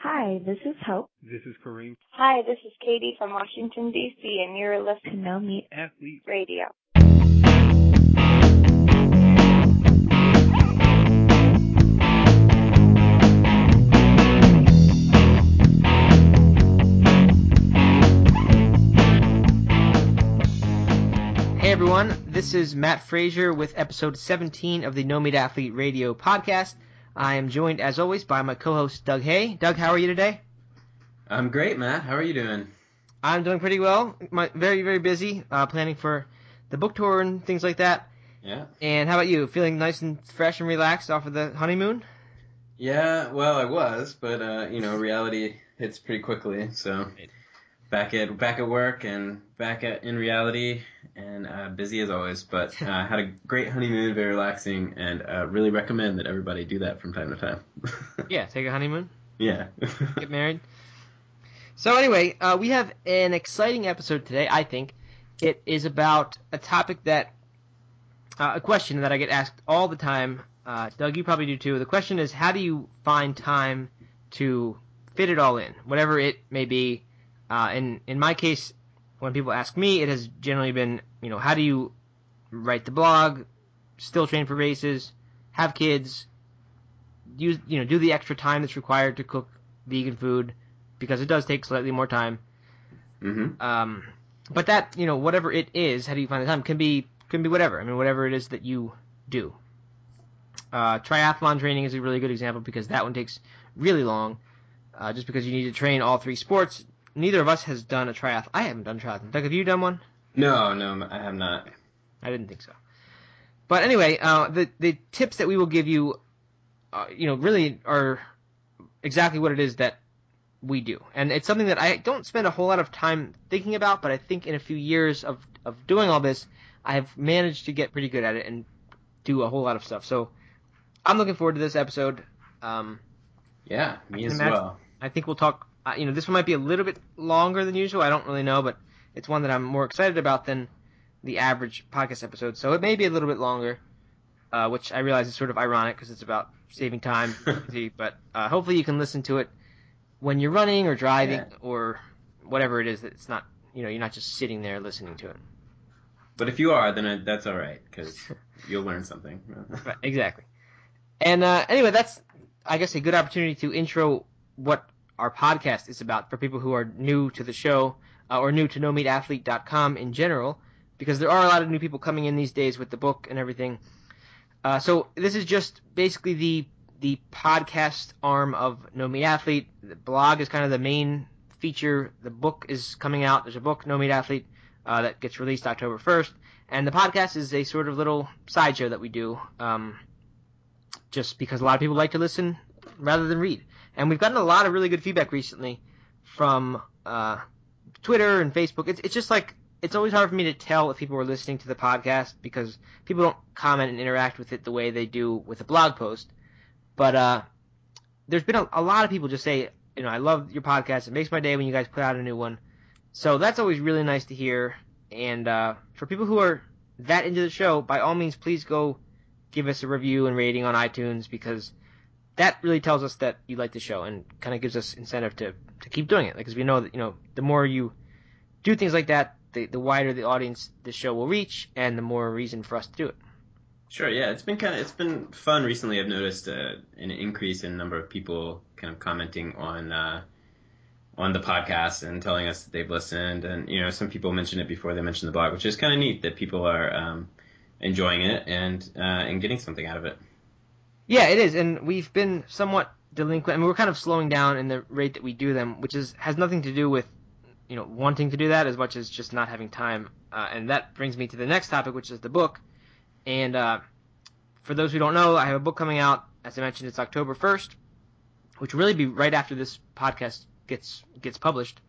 Hi, this is Hope. This is Kareem. Hi, this is Katie from Washington, D.C., and you're listening to No Meat Athlete Radio. Hey everyone, this is Matt Frazier with episode 17 of the No Meat Athlete Radio podcast. I am joined, as always, by my co-host Doug Hay. Doug, how are you today? I'm great, Matt. How are you doing? I'm doing pretty well. My, very, very busy, uh, planning for the book tour and things like that. Yeah. And how about you? Feeling nice and fresh and relaxed off of the honeymoon? Yeah, well, I was, but uh, you know, reality hits pretty quickly. So back at back at work and back at in reality and uh, busy as always. But uh, had a great honeymoon, very relaxing, and uh, really recommend that everybody do that from time to time. yeah, take a honeymoon. Yeah. Get married. So anyway, uh, we have an exciting episode today. I think it is about a topic that uh, a question that I get asked all the time. Uh, Doug, you probably do too. The question is, how do you find time to fit it all in, whatever it may be? Uh, in in my case, when people ask me, it has generally been, you know, how do you write the blog, still train for races, have kids, use you know do the extra time that's required to cook vegan food because it does take slightly more time. Mm-hmm. Um, but that you know whatever it is, how do you find the time can be can be whatever. I mean whatever it is that you do. Uh, triathlon training is a really good example because that one takes really long, uh, just because you need to train all three sports neither of us has done a triathlon. I haven't done a triathlon. Doug, have you done one? No, no, I have not. I didn't think so. But anyway, uh, the the tips that we will give you, uh, you know, really are exactly what it is that we do, and it's something that I don't spend a whole lot of time thinking about. But I think in a few years of of doing all this, I have managed to get pretty good at it and do a whole lot of stuff. So I'm looking forward to this episode. Um, yeah, me as well. I think we'll talk uh, you know, this one might be a little bit longer than usual. I don't really know, but it's one that I'm more excited about than the average podcast episode. So it may be a little bit longer, uh, which I realize is sort of ironic because it's about saving time. but uh, hopefully you can listen to it when you're running or driving yeah. or whatever it is. That it's not, you know, you're not just sitting there listening to it. But if you are, then that's all right because you'll learn something. right, exactly. And uh, anyway, that's I guess a good opportunity to intro what our podcast is about for people who are new to the show uh, or new to nomeatathlete.com in general, because there are a lot of new people coming in these days with the book and everything. Uh, so this is just basically the the podcast arm of No Meat Athlete. The blog is kind of the main feature. The book is coming out. There's a book, No Meat Athlete, uh, that gets released October 1st, and the podcast is a sort of little sideshow that we do, um, just because a lot of people like to listen rather than read. And we've gotten a lot of really good feedback recently from uh, Twitter and Facebook. It's it's just like it's always hard for me to tell if people are listening to the podcast because people don't comment and interact with it the way they do with a blog post. But uh, there's been a, a lot of people just say, you know, I love your podcast. It makes my day when you guys put out a new one. So that's always really nice to hear. And uh, for people who are that into the show, by all means, please go give us a review and rating on iTunes because that really tells us that you like the show and kind of gives us incentive to, to keep doing it. Because we know that, you know, the more you do things like that, the, the wider the audience the show will reach and the more reason for us to do it. Sure, yeah, it's been kind of it's been fun recently. I've noticed uh, an increase in number of people kind of commenting on uh, on the podcast and telling us that they've listened, and you know, some people mentioned it before they mentioned the blog, which is kind of neat that people are um, enjoying it and uh, and getting something out of it. Yeah, it is, and we've been somewhat delinquent. I mean, we're kind of slowing down in the rate that we do them, which is has nothing to do with you know wanting to do that as much as just not having time. Uh, and that brings me to the next topic, which is the book. And uh, for those who don't know, I have a book coming out. As I mentioned, it's October 1st, which will really be right after this podcast gets gets published.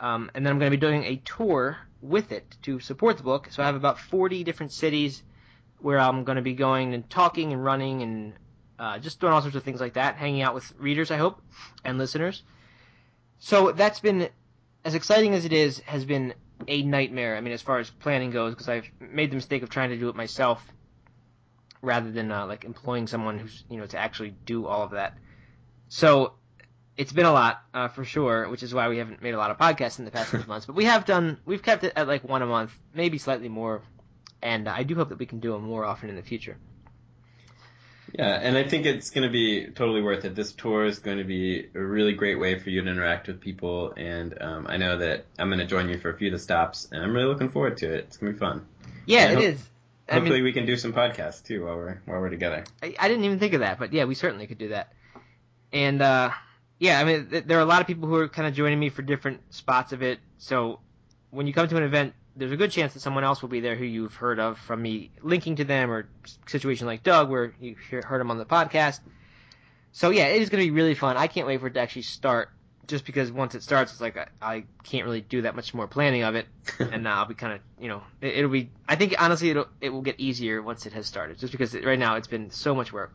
Um, and then I'm going to be doing a tour with it to support the book. So I have about 40 different cities where I'm going to be going and talking and running and uh, just doing all sorts of things like that, hanging out with readers, I hope, and listeners. So that's been as exciting as it is, has been a nightmare. I mean, as far as planning goes, because I've made the mistake of trying to do it myself rather than uh, like employing someone who's you know to actually do all of that. So it's been a lot uh, for sure, which is why we haven't made a lot of podcasts in the past six months. But we have done, we've kept it at like one a month, maybe slightly more, and I do hope that we can do them more often in the future. Yeah, and I think it's going to be totally worth it. This tour is going to be a really great way for you to interact with people, and um, I know that I'm going to join you for a few of the stops, and I'm really looking forward to it. It's going to be fun. Yeah, And it ho- is. I Hopefully, mean, we can do some podcasts too while we're while we're together. I, I didn't even think of that, but yeah, we certainly could do that. And uh, yeah, I mean, th- there are a lot of people who are kind of joining me for different spots of it. So when you come to an event, there's a good chance that someone else will be there who you've heard of from me linking to them, or situation like Doug where you heard him on the podcast. So yeah, it is going to be really fun. I can't wait for it to actually start. Just because once it starts, it's like I, I can't really do that much more planning of it, and uh, I'll be kind of, you know, it, it'll be. I think honestly, it'll it will get easier once it has started. Just because it, right now it's been so much work,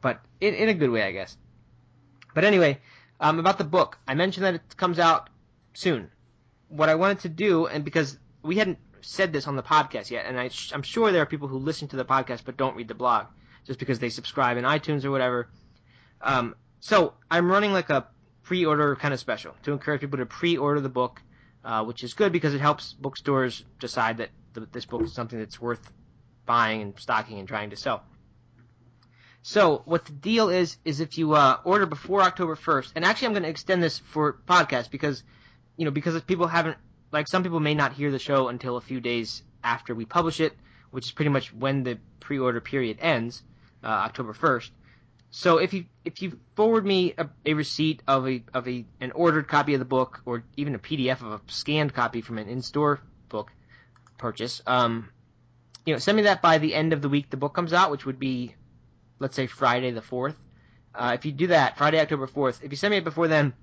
but in, in a good way, I guess. But anyway, um, about the book, I mentioned that it comes out soon. What I wanted to do, and because we hadn't said this on the podcast yet, and I, I'm sure there are people who listen to the podcast but don't read the blog, just because they subscribe in iTunes or whatever. Um, so I'm running like a pre-order kind of special to encourage people to pre-order the book, uh, which is good because it helps bookstores decide that th- this book is something that's worth buying and stocking and trying to sell. So what the deal is is if you uh, order before October 1st, and actually I'm going to extend this for podcast because you know because people haven't like some people may not hear the show until a few days after we publish it, which is pretty much when the pre-order period ends, uh, October 1st. So if you if you forward me a, a receipt of a of a an ordered copy of the book or even a PDF of a scanned copy from an in-store book purchase, um, you know, send me that by the end of the week the book comes out, which would be, let's say Friday the fourth. Uh, if you do that, Friday October fourth, if you send me it before then,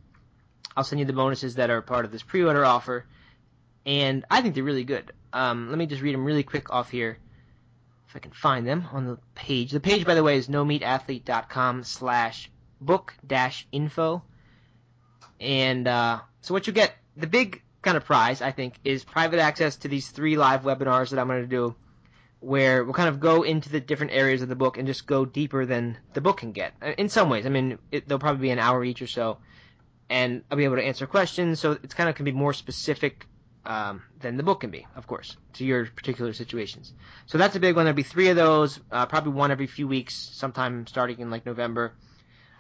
I'll send you the bonuses that are part of this pre-order offer, and I think they're really good. Um, let me just read them really quick off here if I can find them on the page. The page, by the way, is nomeatathlete.com slash book dash info. And uh, so what you get, the big kind of prize, I think, is private access to these three live webinars that I'm going to do, where we'll kind of go into the different areas of the book and just go deeper than the book can get. Uh, In some ways, I mean, it, they'll probably be an hour each or so, and I'll be able to answer questions, so it's kind of can be more specific um, than the book can be, of course, to your particular situations. So that's a big one. There'll be three of those, uh, probably one every few weeks, sometime starting in like November.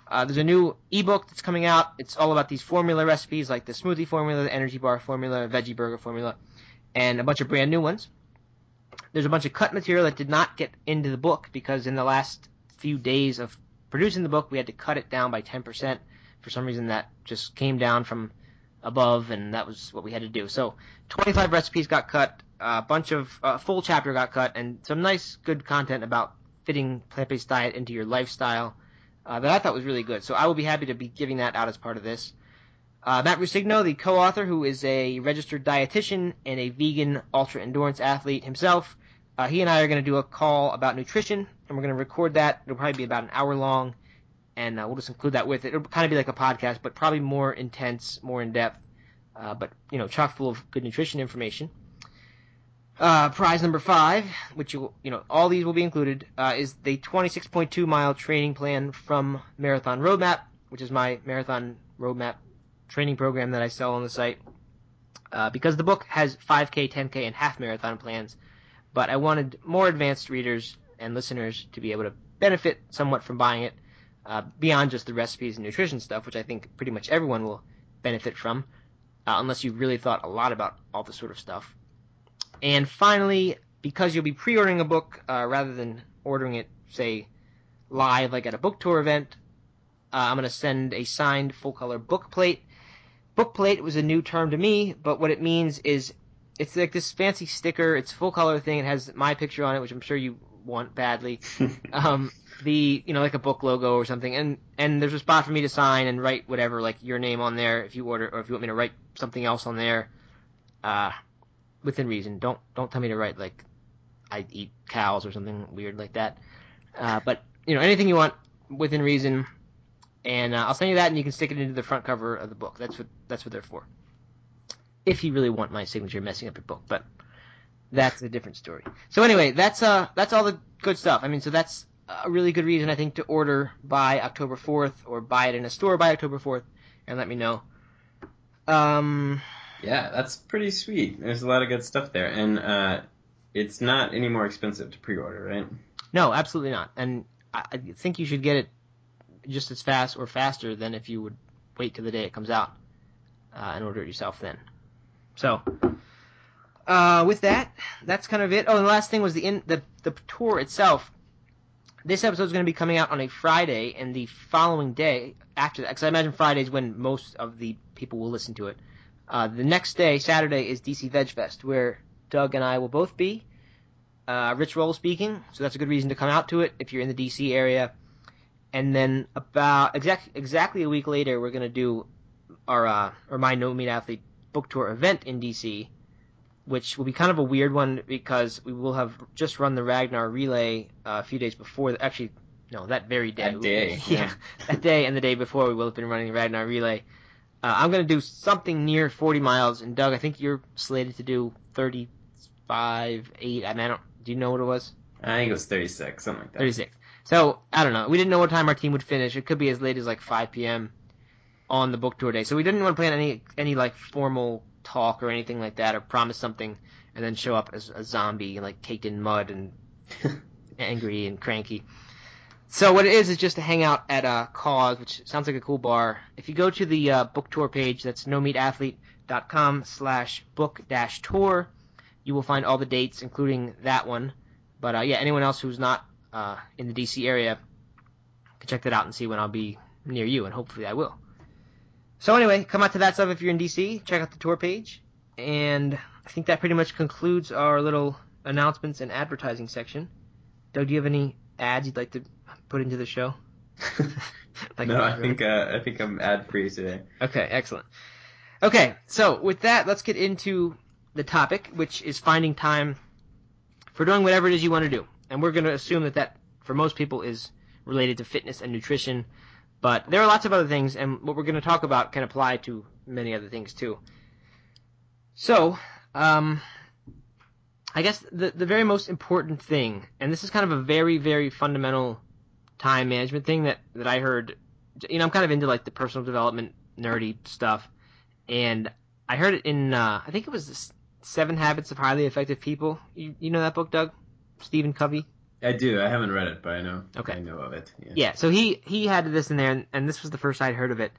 Uh, there's a new ebook that's coming out. It's all about these formula recipes, like the smoothie formula, the energy bar formula, veggie burger formula, and a bunch of brand new ones. There's a bunch of cut material that did not get into the book because in the last few days of producing the book, we had to cut it down by 10%. For some reason, that just came down from above, and that was what we had to do. So 25 recipes got cut, a bunch of uh, full chapter got cut, and some nice, good content about fitting plant-based diet into your lifestyle uh, that I thought was really good. So I will be happy to be giving that out as part of this. Uh, Matt Ruscigno, the co-author, who is a registered dietitian and a vegan ultra endurance athlete himself, uh, he and I are going to do a call about nutrition, and we're going to record that. It'll probably be about an hour long, and uh, we'll just include that with it. It'll kind of be like a podcast, but probably more intense, more in depth, uh, but you know, chock full of good nutrition information. Uh, prize number five, which you you know all these will be included, uh, is the 26.2 mile training plan from Marathon Roadmap, which is my Marathon Roadmap training program that I sell on the site. Uh, because the book has 5K, 10K, and half marathon plans, but I wanted more advanced readers and listeners to be able to benefit somewhat from buying it, uh, beyond just the recipes and nutrition stuff, which I think pretty much everyone will benefit from, uh, unless you've really thought a lot about all this sort of stuff. And finally, because you'll be pre-ordering a book uh, rather than ordering it, say, live like at a book tour event, uh, I'm going to send a signed full-color book plate. Book plate was a new term to me, but what it means is it's like this fancy sticker. It's full color thing. It has my picture on it, which I'm sure you want badly. um, the you know like a book logo or something, and and there's a spot for me to sign and write whatever like your name on there if you order, or if you want me to write something else on there, uh, within reason. Don't don't tell me to write like I eat cows or something weird like that. Uh, but you know anything you want within reason, and uh, I'll send you that, and you can stick it into the front cover of the book. That's what that's what they're for. If you really want my signature messing up your book, but that's a different story. So anyway, that's uh that's all the good stuff. I mean, so that's a really good reason I think to order by October 4th or buy it in a store by October 4th and let me know. Um, Yeah, that's pretty sweet. There's a lot of good stuff there, and uh, it's not any more expensive to pre-order, right? no, absolutely not. And I, think you should get it just as fast or faster than if you would wait till the day it comes out uh, and order it yourself then. So, uh, with that, that's kind of it. Oh, the last thing was the in the the tour itself. This episode is going to be coming out on a Friday, and the following day after that, because I imagine Friday's when most of the people will listen to it. Uh, the next day, Saturday, is DC Veg Fest, where Doug and I will both be. Uh, Rich Roll speaking, so that's a good reason to come out to it if you're in the DC area. And then about exact, exactly a week later, we're going to do our uh, or my No Meat Athlete book tour event in DC, which will be kind of a weird one because we will have just run the Ragnar relay uh, a few days before. Actually, no, that very day. That day, yeah, yeah. that day and the day before we will have been running the Ragnar relay. Uh, I'm going to do something near 40 miles, and Doug, I think you're slated to do 35, 8. I mean, I don't. Do you know what it was? I think it was 36, something like that. 36. So I don't know. We didn't know what time our team would finish. It could be as late as like 5 p.m. on the book tour day. So we didn't want to plan any any like formal talk or anything like that, or promise something and then show up as a zombie like caked in mud and angry and cranky. So what it is is just to hang out at a cause, which sounds like a cool bar. If you go to the uh, book tour page, that's nomeatathlete.com slash book dash tour, you will find all the dates, including that one. But uh, yeah, anyone else who's not uh, in the DC area can check that out and see when I'll be near you, and hopefully I will. So anyway, come out to that stuff if you're in DC. Check out the tour page, and I think that pretty much concludes our little announcements and advertising section. Doug, do you have any ads you'd like to put into the show? Like no, I think uh, I think I'm ad free today. Okay, excellent. Okay, so with that, let's get into the topic, which is finding time for doing whatever it is you want to do. And we're going to assume that that, for most people, is related to fitness and nutrition. But there are lots of other things, and what we're going to talk about can apply to many other things too. So, um, I guess the the very most important thing, and this is kind of a very very fundamental time management thing that that I heard. You know, I'm kind of into like the personal development nerdy stuff, and I heard it in uh, I think it was Seven Habits of Highly Effective People. You you know that book, Doug? Stephen Covey. I do. I haven't read it, but I know. Okay. I know of it. Yeah. Yeah, so he he had this in there, and, and this was the first I'd heard of it,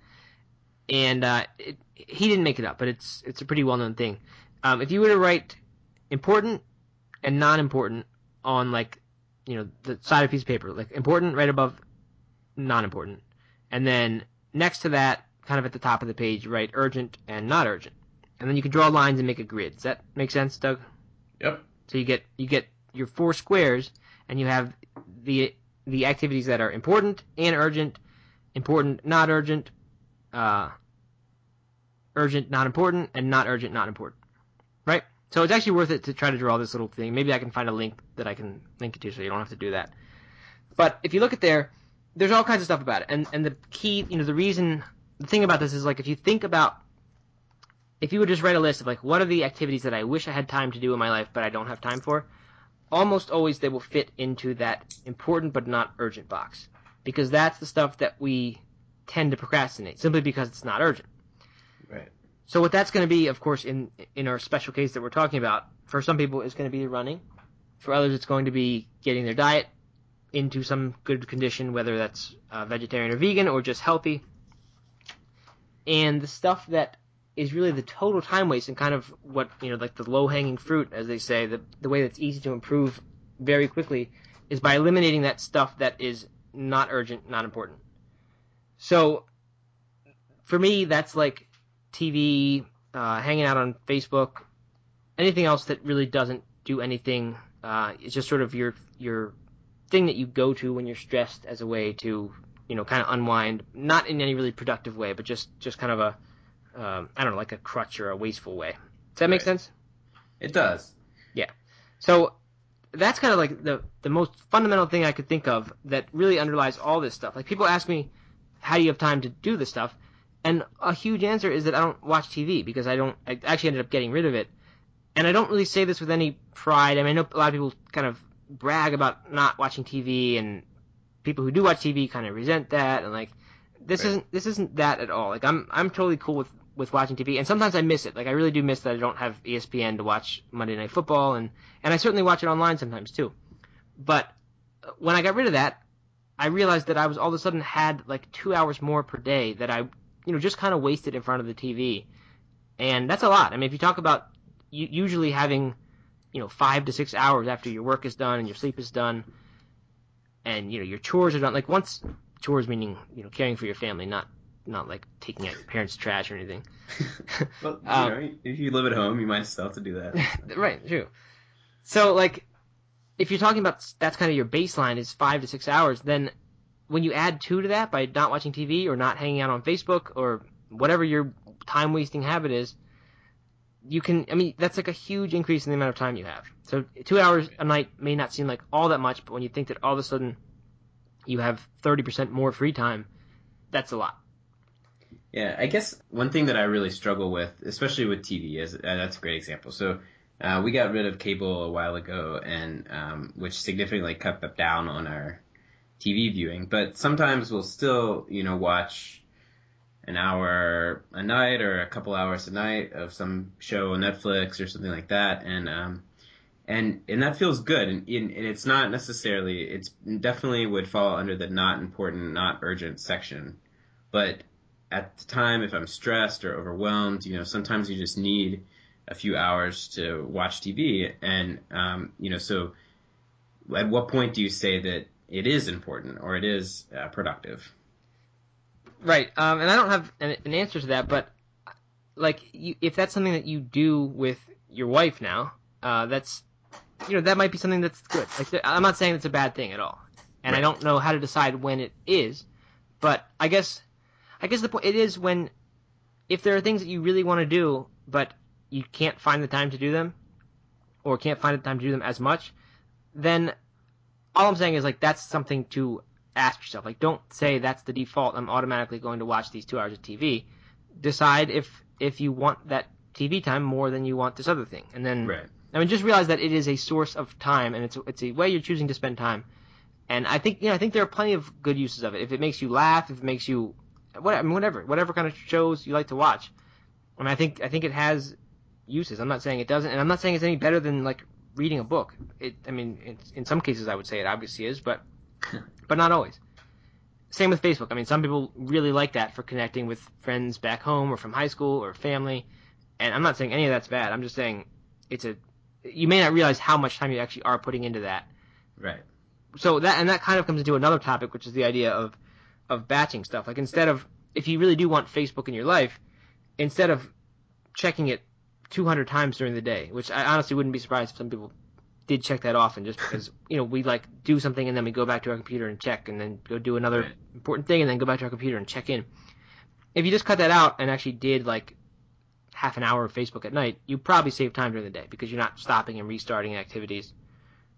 and uh, it, he didn't make it up, but it's it's a pretty well known thing. Um, if you were to write important and non-important on like you know the side of a piece of paper, like important right above non-important, and then next to that, kind of at the top of the page, write urgent and not urgent, and then you can draw lines and make a grid. Does that make sense, Doug? Yep. So you get you get your four squares, and you have the the activities that are important and urgent, important, not urgent, uh, urgent, not important, and not urgent, not important. Right? So it's actually worth it to try to draw this little thing. Maybe I can find a link that I can link it to so you don't have to do that. But if you look at there, there's all kinds of stuff about it. And and the key, you know, the reason the thing about this is like if you think about if you would just write a list of like what are the activities that I wish I had time to do in my life but I don't have time for, almost always they will fit into that important but not urgent box because that's the stuff that we tend to procrastinate simply because it's not urgent. Right. So what that's going to be, of course, in in our special case that we're talking about, for some people it's going to be running. For others, it's going to be getting their diet into some good condition, whether that's uh, vegetarian or vegan or just healthy. And the stuff that is really the total time waste and kind of what you know, like the low hanging fruit, as they say, the the way that's easy to improve very quickly is by eliminating that stuff that is not urgent, not important. So for me, that's like TV, uh, hanging out on Facebook, anything else that really doesn't do anything. Uh, it's just sort of your your thing that you go to when you're stressed as a way to you know kind of unwind, not in any really productive way, but just just kind of a um, I don't know like a crutch or a wasteful way. Does that make Right. sense? It does. Yeah. So that's kind of like the the most fundamental thing I could think of that really underlies all this stuff. Like people ask me, how do you have time to do this stuff? And a huge answer is that I don't watch TV because I don't. I actually ended up getting rid of it, and I don't really say this with any pride. I mean, I know a lot of people kind of brag about not watching TV, and people who do watch TV kind of resent that, and like this Right. isn't this isn't that at all. Like I'm I'm totally cool with with watching TV, and sometimes I miss it. Like I really do miss that I don't have ESPN to watch Monday Night Football, and and I certainly watch it online sometimes too. But uh, when I got rid of that, I realized that I was all of a sudden had like two hours more per day that I you know just kind of wasted in front of the TV, and that's a lot. I mean, if you talk about usually having you know five to six hours after your work is done and your sleep is done, and you know your chores are done. Like once chores meaning you know caring for your family, not not like taking out your parents' trash or anything. well, you Um, know, if you live at home, you might still have to do that. right, true. So like, if you're talking about that's kind of your baseline is five to six hours, then when you add two to that by not watching TV or not hanging out on Facebook or whatever your time wasting habit is, you can. I mean, that's like a huge increase in the amount of time you have. So two hours a night may not seem like all that much, but when you think that all of a sudden you have 30% more free time, that's a lot. Yeah, I guess one thing that I really struggle with, especially with TV, is uh, that's a great example. So uh, we got rid of cable a while ago, and um, which significantly cut down on our TV viewing. But sometimes we'll still, you know, watch an hour a night or a couple hours a night of some show on Netflix or something like that, and um, and and that feels good. And, and it's not necessarily, it's definitely would fall under the not important, not urgent section, but at the time, if I'm stressed or overwhelmed, you know, sometimes you just need a few hours to watch TV. And, um, you know, so at what point do you say that it is important or it is uh, productive? Right. Um, and I don't have an, an answer to that, but like, you, if that's something that you do with your wife now, uh, that's, you know, that might be something that's good. Like, I'm not saying it's a bad thing at all, and I don't know how to decide when it is, but I guess, I guess the point it is when, if there are things that you really want to do, but you can't find the time to do them, or can't find the time to do them as much, then all I'm saying is like that's something to ask yourself. Like, don't say that's the default. I'm automatically going to watch these two hours of TV. Decide if if you want that TV time more than you want this other thing, and then Right. I mean, just realize that it is a source of time, and it's it's a way you're choosing to spend time. And I think you know I think there are plenty of good uses of it. If it makes you laugh, if it makes you what I mean, whatever whatever kind of shows you like to watch. I mean, I think I think it has uses. I'm not saying it doesn't, and I'm not saying it's any better than like reading a book. It I mean, in some cases I would say it obviously is, but but not always. Same with Facebook. I mean, some people really like that for connecting with friends back home or from high school or family. And I'm not saying any of that's bad. I'm just saying it's a you may not realize how much time you actually are putting into that. Right. So that and that kind of comes into another topic, which is the idea of of batching stuff. Like instead of if you really do want Facebook in your life, instead of checking it 200 times during the day, which I honestly wouldn't be surprised if some people did check that often, just because you know we like do something and then we go back to our computer and check, and then go do another important thing and then go back to our computer and check in. If you just cut that out and actually did like half an hour of Facebook at night, you probably save time during the day because you're not stopping and restarting activities,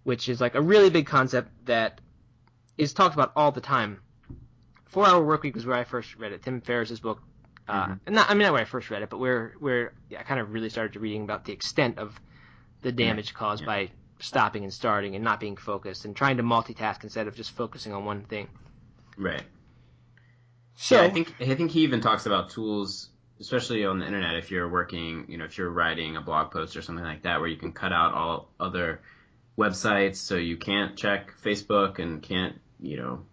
which is like a really big concept that is talked about all the time. Four Hour Workweek was where I first read it. Tim Ferriss's book. Uh, Mhm. not, I mean, not where I first read it, but where where yeah, I kind of really started reading about the extent of the damage caused Yeah. by stopping and starting and not being focused and trying to multitask instead of just focusing on one thing. Right. So yeah, I think I think he even talks about tools, especially on the internet. If you're working, you know, if you're writing a blog post or something like that, where you can cut out all other websites, so you can't check Facebook and can't, you know,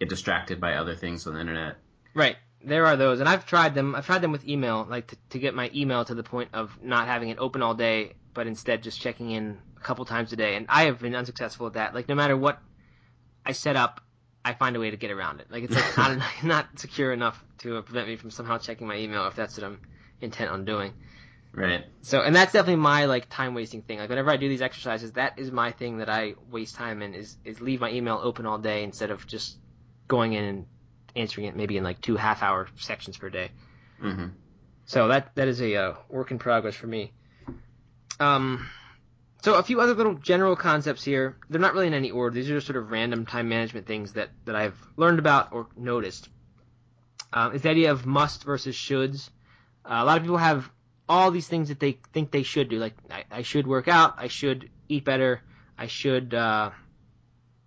get distracted by other things on the internet. Right. There are those, and I've tried them. I've tried them with email, like to, to get my email to the point of not having it open all day, but instead just checking in a couple times a day. And I have been unsuccessful at that. Like no matter what I set up, I find a way to get around it. Like it's like not not secure enough to prevent me from somehow checking my email if that's what I'm intent on doing. Right. So, and that's definitely my like time wasting thing. Like whenever I do these exercises, that is my thing that I waste time in is is leave my email open all day instead of just going in and answering it maybe in like two half hour sections per day. hmm So that that is a uh, work in progress for me. Um, so a few other little general concepts here. They're not really in any order. These are just sort of random time management things that that I've learned about or noticed. Um, is the idea of must versus shoulds. Uh, a lot of people have all these things that they think they should do. Like I, I should work out. I should eat better. I should uh,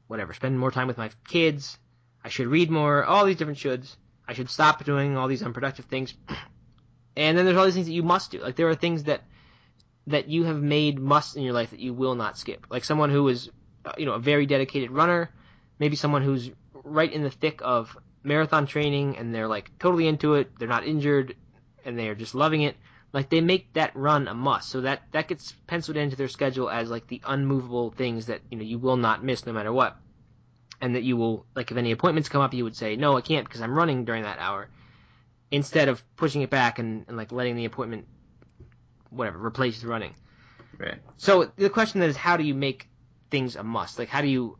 whatever spend more time with my kids. I should read more. All these different shoulds. I should stop doing all these unproductive things. And then there's all these things that you must do. Like there are things that that you have made must in your life that you will not skip. Like someone who is, uh, you know, a very dedicated runner, maybe someone who's right in the thick of marathon training and they're like totally into it. They're not injured and they're just loving it. Like they make that run a must. So that that gets penciled into their schedule as like the unmovable things that you know you will not miss no matter what. And that you will like if any appointments come up, you would say no, I can't because I'm running during that hour instead of pushing it back and, and like letting the appointment, whatever, replace the running. Right. So the question then is, how do you make things a must? Like, how do you?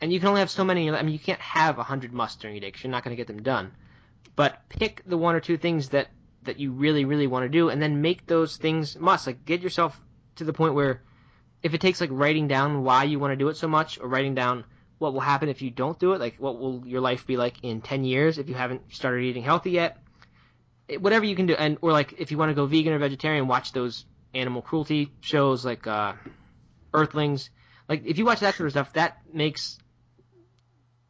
And you can only have so many. I mean, you can't have a hundred musts during your day because you're not going to get them done. But pick the one or two things that that you really, really want to do, and then make those things must. Like, get yourself to the point where, if it takes like writing down why you want to do it so much, or writing down what will happen if you don't do it, like what will your life be like in 10 years if you haven't started eating healthy yet, it, whatever you can do, and or like if you want to go vegan or vegetarian, watch those animal cruelty shows like uh, Earthlings. Like if you watch that sort of stuff, that makes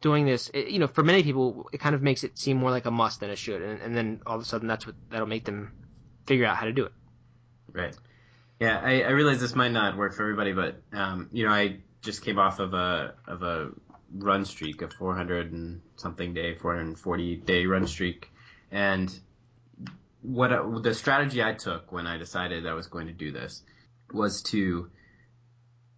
doing this, it, you know, for many people, it kind of makes it seem more like a must than it should, and, and then all of a sudden that's what that'll make them figure out how to do it. Right. Yeah, I, I realize this might not work for everybody, but um, you know, I just came off of a of a run streak, a 400 and something day, 440 day run streak, and what the strategy I took when I decided I was going to do this was to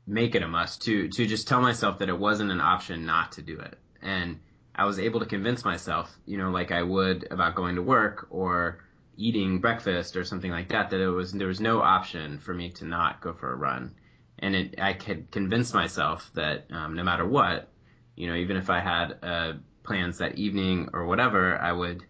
make it a must to to just tell myself that it wasn't an option not to do it. And I was able to convince myself you know like I would about going to work or eating breakfast or something like that that it was there was no option for me to not go for a run and it, I could convince myself that um, no matter what, you know, even if I had uh, plans that evening or whatever, I would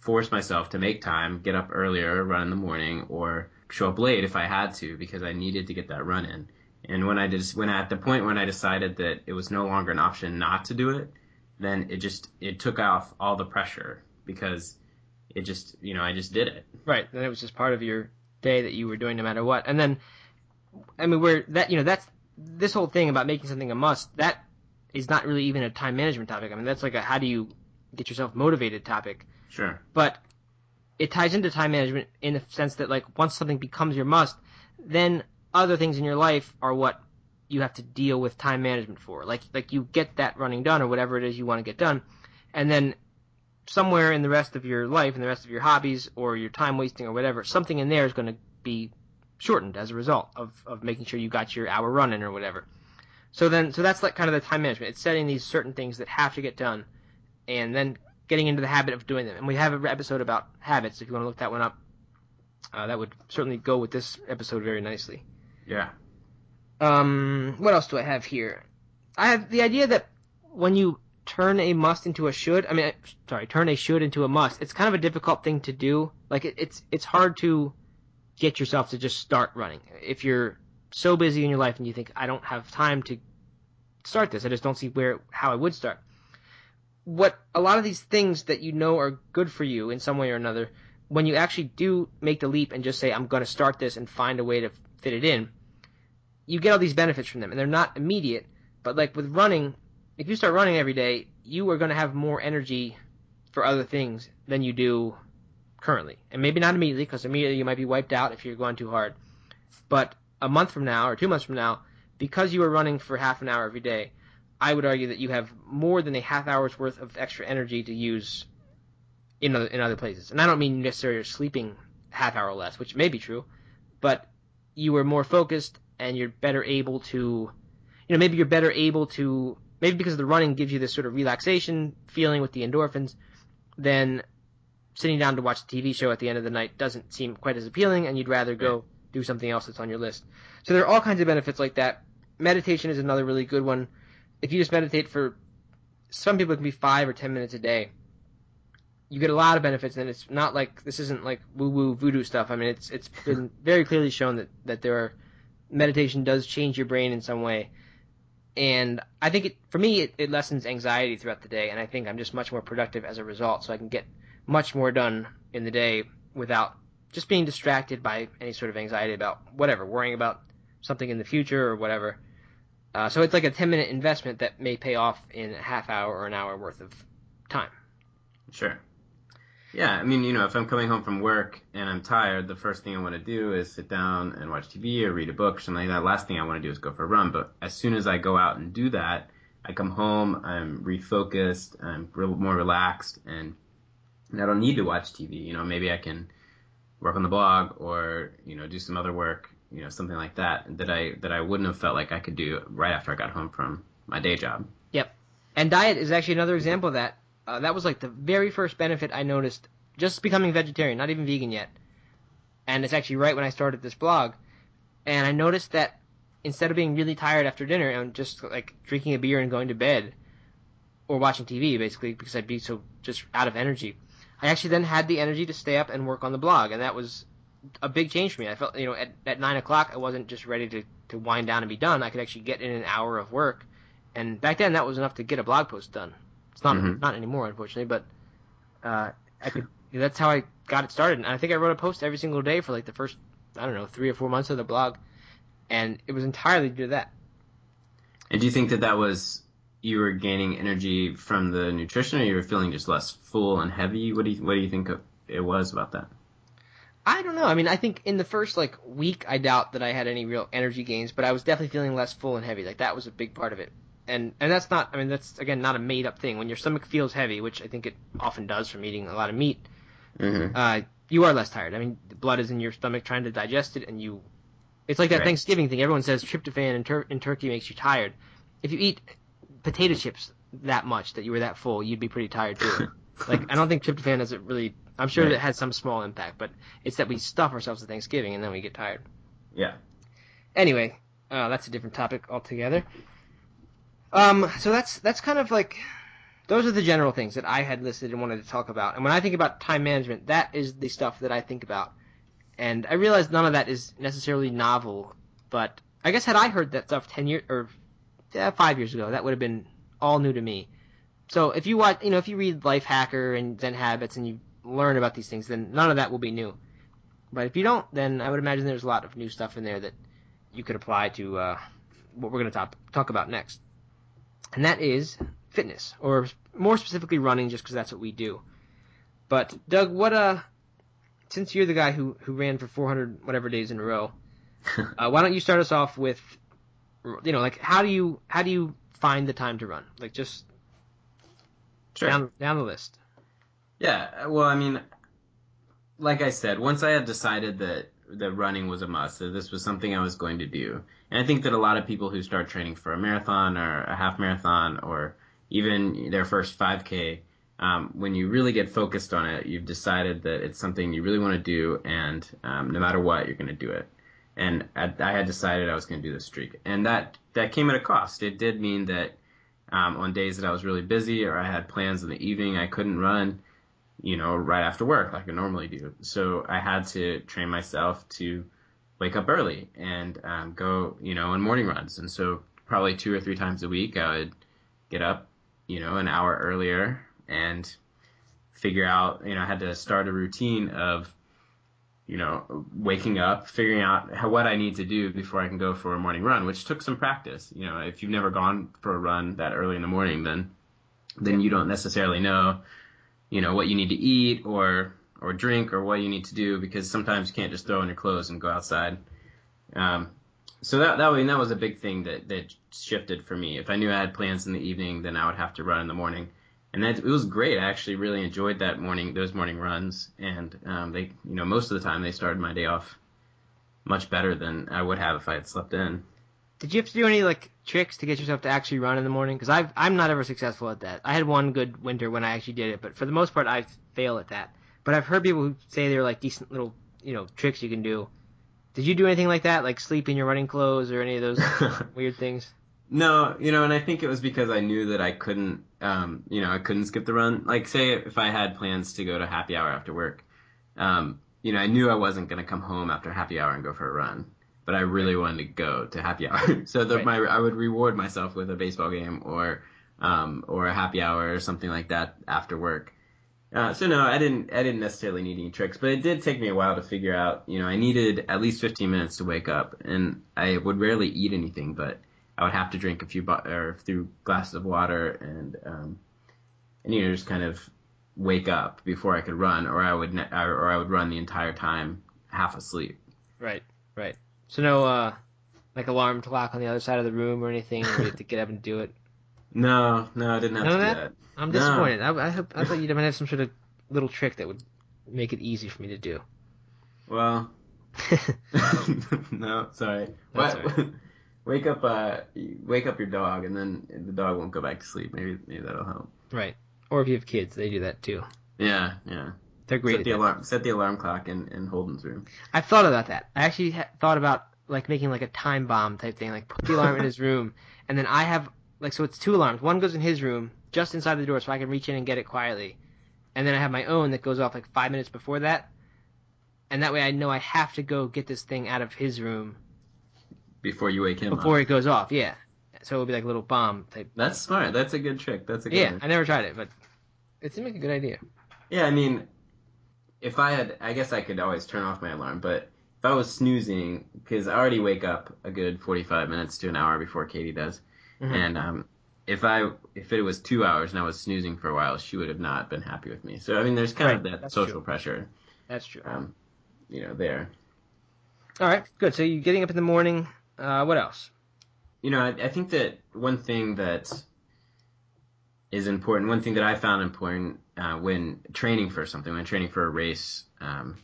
force myself to make time, get up earlier, run in the morning, or show up late if I had to because I needed to get that run in. And when I just when at the point when I decided that it was no longer an option not to do it, then it just it took off all the pressure because it just you know I just did it. Right. Then it was just part of your day that you were doing no matter what. And then I mean, where that you know that's this whole thing about making something a must. That is not really even a time management topic. I mean, that's like a how do you get yourself motivated topic. Sure. But it ties into time management in the sense that like once something becomes your must, then other things in your life are what you have to deal with time management for. Like like you get that running done or whatever it is you want to get done, and then somewhere in the rest of your life and the rest of your hobbies or your time wasting or whatever, something in there is going to be shortened as a result of, of making sure you got your hour run in or whatever. So then, so that's like kind of the time management. It's setting these certain things that have to get done, and then getting into the habit of doing them. And we have an episode about habits. If you want to look that one up, uh, that would certainly go with this episode very nicely. Yeah. Um, what else do I have here? I have the idea that when you turn a must into a should, I mean, sorry, turn a should into a must. It's kind of a difficult thing to do. Like it, it's it's hard to get yourself to just start running. If you're so busy in your life and you think I don't have time to start this, I just don't see where how I would start. What a lot of these things that you know are good for you in some way or another, when you actually do make the leap and just say I'm going to start this and find a way to fit it in, you get all these benefits from them and they're not immediate, but like with running, if you start running every day, you are going to have more energy for other things than you do currently, and maybe not immediately because immediately you might be wiped out if you're going too hard. But a month from now or two months from now, because you are running for half an hour every day, I would argue that you have more than a half hour's worth of extra energy to use in other, in other places. And I don't mean necessarily you're sleeping half hour less, which may be true, but you are more focused and you're better able to, you know, maybe you're better able to, maybe because the running gives you this sort of relaxation feeling with the endorphins, then sitting down to watch a TV show at the end of the night doesn't seem quite as appealing, and you'd rather go do something else that's on your list. So there are all kinds of benefits like that. Meditation is another really good one. If you just meditate for, some people it can be five or ten minutes a day. You get a lot of benefits, and it's not like this isn't like woo woo voodoo stuff. I mean, it's it's been very clearly shown that that there are meditation does change your brain in some way, and I think it for me it, it lessens anxiety throughout the day, and I think I'm just much more productive as a result. So I can get much more done in the day without just being distracted by any sort of anxiety about whatever, worrying about something in the future or whatever. Uh, so it's like a 10 minute investment that may pay off in a half hour or an hour worth of time. Sure. Yeah, I mean, you know, if I'm coming home from work and I'm tired, the first thing I want to do is sit down and watch TV or read a book something like that. Last thing I want to do is go for a run. But as soon as I go out and do that, I come home, I'm refocused, I'm more relaxed, and I don't need to watch TV. You know, maybe I can work on the blog or you know do some other work, you know, something like that that I that I wouldn't have felt like I could do right after I got home from my day job. Yep. And diet is actually another example of that. Uh, that was like the very first benefit I noticed just becoming vegetarian, not even vegan yet. And it's actually right when I started this blog. And I noticed that instead of being really tired after dinner and just like drinking a beer and going to bed or watching TV basically because I'd be so just out of energy, I actually then had the energy to stay up and work on the blog. And that was a big change for me. I felt, you know, at, at nine o'clock, I wasn't just ready to, to wind down and be done. I could actually get in an hour of work. And back then that was enough to get a blog post done. It's not mm-hmm. not anymore, unfortunately, but uh, I could. that's how I got it started. And I think I wrote a post every single day for like the first I don't know three or four months of the blog, and it was entirely due to that. And do you think that that was you were gaining energy from the nutrition, or you were feeling just less full and heavy? What do you what do you think it was about that? I don't know. I mean, I think in the first like week, I doubt that I had any real energy gains, but I was definitely feeling less full and heavy. Like that was a big part of it and and that's not I mean that's again not a made up thing. When your stomach feels heavy, which I think it often does from eating a lot of meat, mm-hmm. uh, you are less tired. I mean, the blood is in your stomach trying to digest it, and you. It's like that right. Thanksgiving thing. Everyone says tryptophan in, tur- in turkey makes you tired. If you eat potato chips that much that you were that full, you'd be pretty tired too. like I don't think tryptophan has it really. I'm sure right. it has some small impact, but it's that we stuff ourselves at Thanksgiving and then we get tired. Yeah. Anyway, uh, that's a different topic altogether. Um, so that's that's kind of like those are the general things that I had listed and wanted to talk about. And when I think about time management, that is the stuff that I think about. And I realize none of that is necessarily novel, but I guess had I heard that stuff ten years or yeah, five years ago, that would have been all new to me. So if you watch, you know, if you read Lifehacker and Zen Habits and you learn about these things, then none of that will be new. But if you don't, then I would imagine there's a lot of new stuff in there that you could apply to uh, what we're going to talk talk about next and that is fitness, or more specifically running, just because that's what we do. But Doug, what uh, since you're the guy who who ran for 400 whatever days in a row, uh, why don't you start us off with, you know, like how do you how do you find the time to run? Like just sure. down down the list. Yeah, well, I mean, like I said, once I had decided that that running was a must, that this was something I was going to do, and I think that a lot of people who start training for a marathon or a half marathon or even their first 5K, um, when you really get focused on it, you've decided that it's something you really want to do, and um, no matter what, you're going to do it. And I, had decided I was going to do this streak, and that that came at a cost. It did mean that um, on days that I was really busy or I had plans in the evening, I couldn't run, you know, right after work like I normally do. So I had to train myself to wake up early and um, go, you know, on morning runs. And so probably two or three times a week, I would get up, you know, an hour earlier and figure out, you know, I had to start a routine of, you know, waking up, figuring out how, what I need to do before I can go for a morning run, which took some practice. You know, if you've never gone for a run that early in the morning, then then you don't necessarily know, you know, what you need to eat or or drink or what you need to do because sometimes you can't just throw on your clothes and go outside. Um, so that that way that was a big thing that that shifted for me. If I knew I had plans in the evening, then I would have to run in the morning, and that it was great. I actually really enjoyed that morning those morning runs, and um, they you know most of the time they started my day off much better than I would have if I had slept in. Did you have to do any like tricks to get yourself to actually run in the morning? Because i I'm not ever successful at that. I had one good winter when I actually did it, but for the most part I fail at that. But I've heard people who say they're like decent little, you know, tricks you can do. Did you do anything like that, like sleep in your running clothes or any of those weird things? No, you know, and I think it was because I knew that I couldn't, um, you know, I couldn't skip the run. Like, say if I had plans to go to happy hour after work, um, you know, I knew I wasn't going to come home after happy hour and go for a run, but I really right. wanted to go to happy hour. so that right. my I would reward myself with a baseball game or um, or a happy hour or something like that after work. Uh, so no, I didn't. I didn't necessarily need any tricks, but it did take me a while to figure out. You know, I needed at least 15 minutes to wake up, and I would rarely eat anything, but I would have to drink a few bo- or few glasses of water, and um, and you know, just kind of wake up before I could run, or I would ne- or I would run the entire time half asleep. Right, right. So no, uh, like alarm clock on the other side of the room or anything where you have to get up and do it. No, no, I didn't have None to do that? that. I'm No. disappointed. I, I, hope, I thought you'd have some sort of little trick that would make it easy for me to do. Well, no, sorry. That's What? Wake up, uh, wake up your dog, and then the dog won't go back to sleep. Maybe, maybe that'll help. right. Or if you have kids, they do that too. Yeah, yeah. They're great. Set the alarm. Set the alarm clock in, in Holden's room. I've thought about that. I actually ha- thought about like making like a time bomb type thing, like put the alarm in his room, and then I have like so it's two alarms. One goes in his room, just inside the door, so I can reach in and get it quietly, and then I have my own that goes off like five minutes before that, and that way I know I have to go get this thing out of his room Before you wake him before up. it goes off. Yeah, so it'll be like a little bomb type. That's smart. That's a good trick. That's a good Yeah, one. I never tried it, but it seemed like a good idea. Yeah, I mean, if I had, I guess I could always turn off my alarm, but if I was snoozing, because I already wake up a good 45 minutes to an hour before Katie does, Mhm. and um, if I if it was two hours and I was snoozing for a while, she would have not been happy with me. So I mean, there's kind of that that's social true. pressure, That's true. um, you know, there. All right, good. So you're getting up in the morning. Uh, what else? You know, I, I think that one thing that is important, one thing that I found important uh, when training for something, when training for a race um,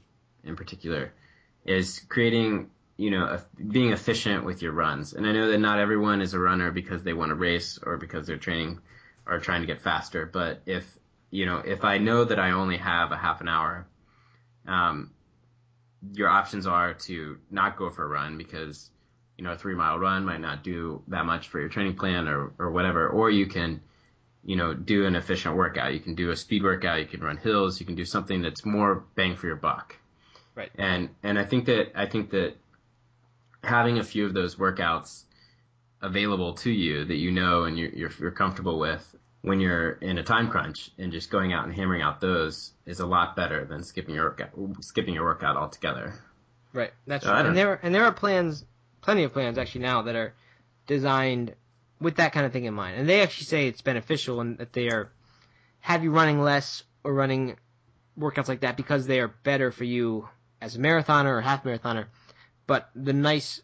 in particular, is creating, you know, a, being efficient with your runs. And I know that not everyone is a runner because they want to race or because they're training or trying to get faster. But if, you know, if I know that I only have a half an hour, um, your options are to not go for a run because you know, a three mile run might not do that much for your training plan or, or whatever. Or you can, you know, do an efficient workout. You can do a speed workout. You can run hills. You can do something that's more bang for your buck. Right. And, and I think that, I think that having a few of those workouts available to you that you know and you're, you're, you're comfortable with when you're in a time crunch and just going out and hammering out those is a lot better than skipping your workout, skipping your workout altogether. Right. That's So don't- And there and there are plans, plenty of plans actually now that are designed with that kind of thing in mind. And they actually say it's beneficial and that they are have you running less or running workouts like that because they are better for you as a marathoner or half marathoner. But the nice,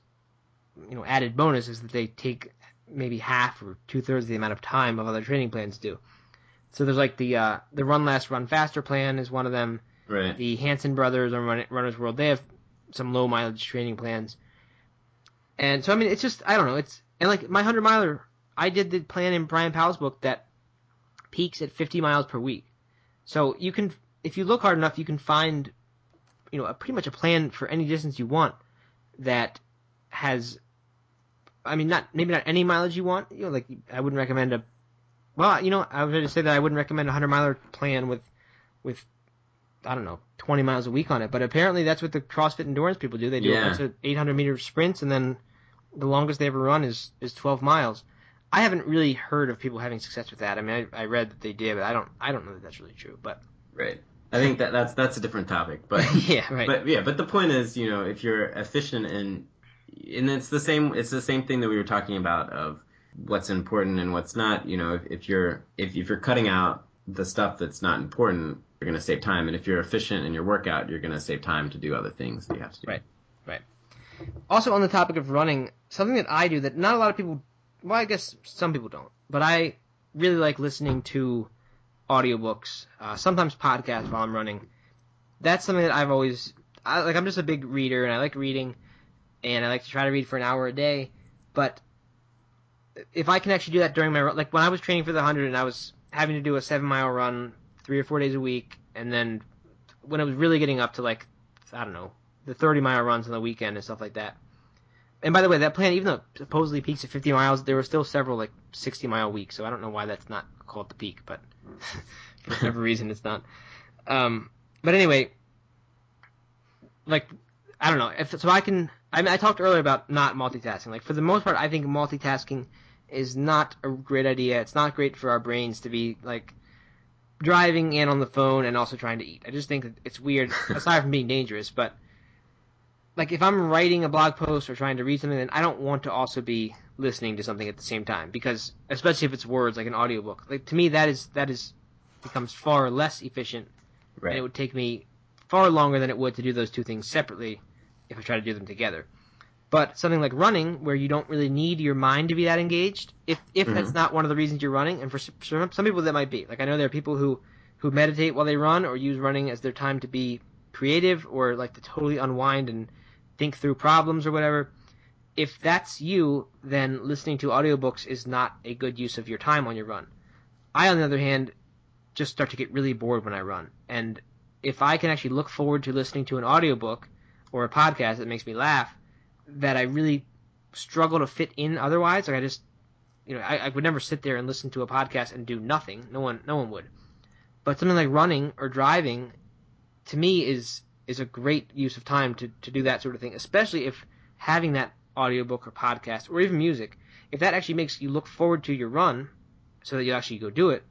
you know, added bonus is that they take maybe half or two thirds of the amount of time of other training plans do. So there's like the uh, the run less, run faster plan is one of them Right. the Hanson brothers on Runner's World, they have some low mileage training plans. And so I mean, it's just I don't know. It's and like my hundred miler, I did the plan in Bryon Powell's book that peaks at 50 miles per week. So you can, if you look hard enough, you can find, you know, a, pretty much a plan for any distance you want that has. I mean, not maybe not any mileage you want. You know, like I wouldn't recommend a. Well, you know, I was going to say that I wouldn't recommend a hundred miler plan with, with I don't know, 20 miles a week on it. But apparently that's what the CrossFit endurance people do. They do Yeah. a bunch of 800 meter sprints, and then the longest they ever run is is 12 miles. I haven't really heard of people having success with that. I mean, I, I read that they did, but I don't I don't know that that's really true. But Right. I think that that's that's a different topic, but yeah, right. but yeah, but the point is, you know, if you're efficient and and it's the same it's the same thing that we were talking about of what's important and what's not. You know, if, if you're if, if you're cutting out the stuff that's not important, you're going to save time, and if you're efficient in your workout, you're going to save time to do other things that you have to do. Right. Right. Also on the topic of running, something that I do that not a lot of people, well, I guess some people don't, but I really like listening to audiobooks, uh, sometimes podcasts while I'm running. That's something that I've always, I, like, I'm just a big reader and I like reading, and I like to try to read for an hour a day, but if I can actually do that during my run, like when I was training for the 100 and I was having to do a seven mile run three or four days a week, and then when it was really getting up to like, I don't know, the 30 mile runs on the weekend and stuff like that. And by the way, that plan, even though it supposedly peaks at 50 miles, there were still several like 60 mile weeks. So I don't know why that's not called the peak, but for whatever reason, it's not. Um, but anyway, like I don't know. If so, I can. I mean, I talked earlier about not multitasking. Like for the most part, I think multitasking is not a great idea. It's not great for our brains to be like driving and on the phone and also trying to eat. I just think it's weird, aside from being dangerous. But like if I'm writing a blog post or trying to read something, then I don't want to also be listening to something at the same time because especially if it's words like an audiobook. Like to me, that is that is becomes far less efficient, Right. and it would take me far longer than it would to do those two things separately if I try to do them together. But something like running, where you don't really need your mind to be that engaged, if if Mhm. that's not one of the reasons you're running, and for some some people that might be. Like I know there are people who who meditate while they run, or use running as their time to be creative, or like to totally unwind and think through problems or whatever. If that's you, then listening to audiobooks is not a good use of your time on your run. I, on the other hand, just start to get really bored when I run. And if I can actually look forward to listening to an audiobook or a podcast that makes me laugh, that I really struggle to fit in otherwise. Like I just, you know, I, I would never sit there and listen to a podcast and do nothing. No one, no one would. But something like running or driving, to me, is is a great use of time to, to do that sort of thing, especially if having that audiobook or podcast or even music, if that actually makes you look forward to your run so that you actually go do it,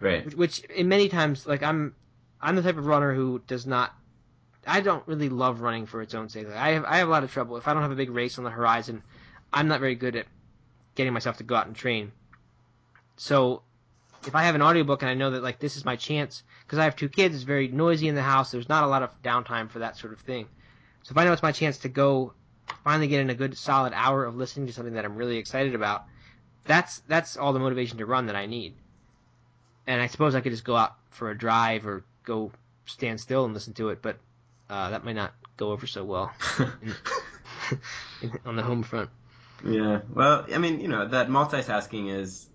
Right. which, which in many times like I'm I'm the type of runner who does not I don't really love running for its own sake. Like, I have I have a lot of trouble if I don't have a big race on the horizon. I'm not very good at getting myself to go out and train. So if I have an audiobook and I know that like this is my chance because I have two kids, it's very noisy in the house. There's not a lot of downtime for that sort of thing. So if I know it's my chance to go finally get in a good solid hour of listening to something that I'm really excited about, that's that's all the motivation to run that I need and I suppose I could just go out for a drive or go stand still and listen to it, but uh, that might not go over so well in, on the home front. Yeah. Well, I mean, you know, that multitasking is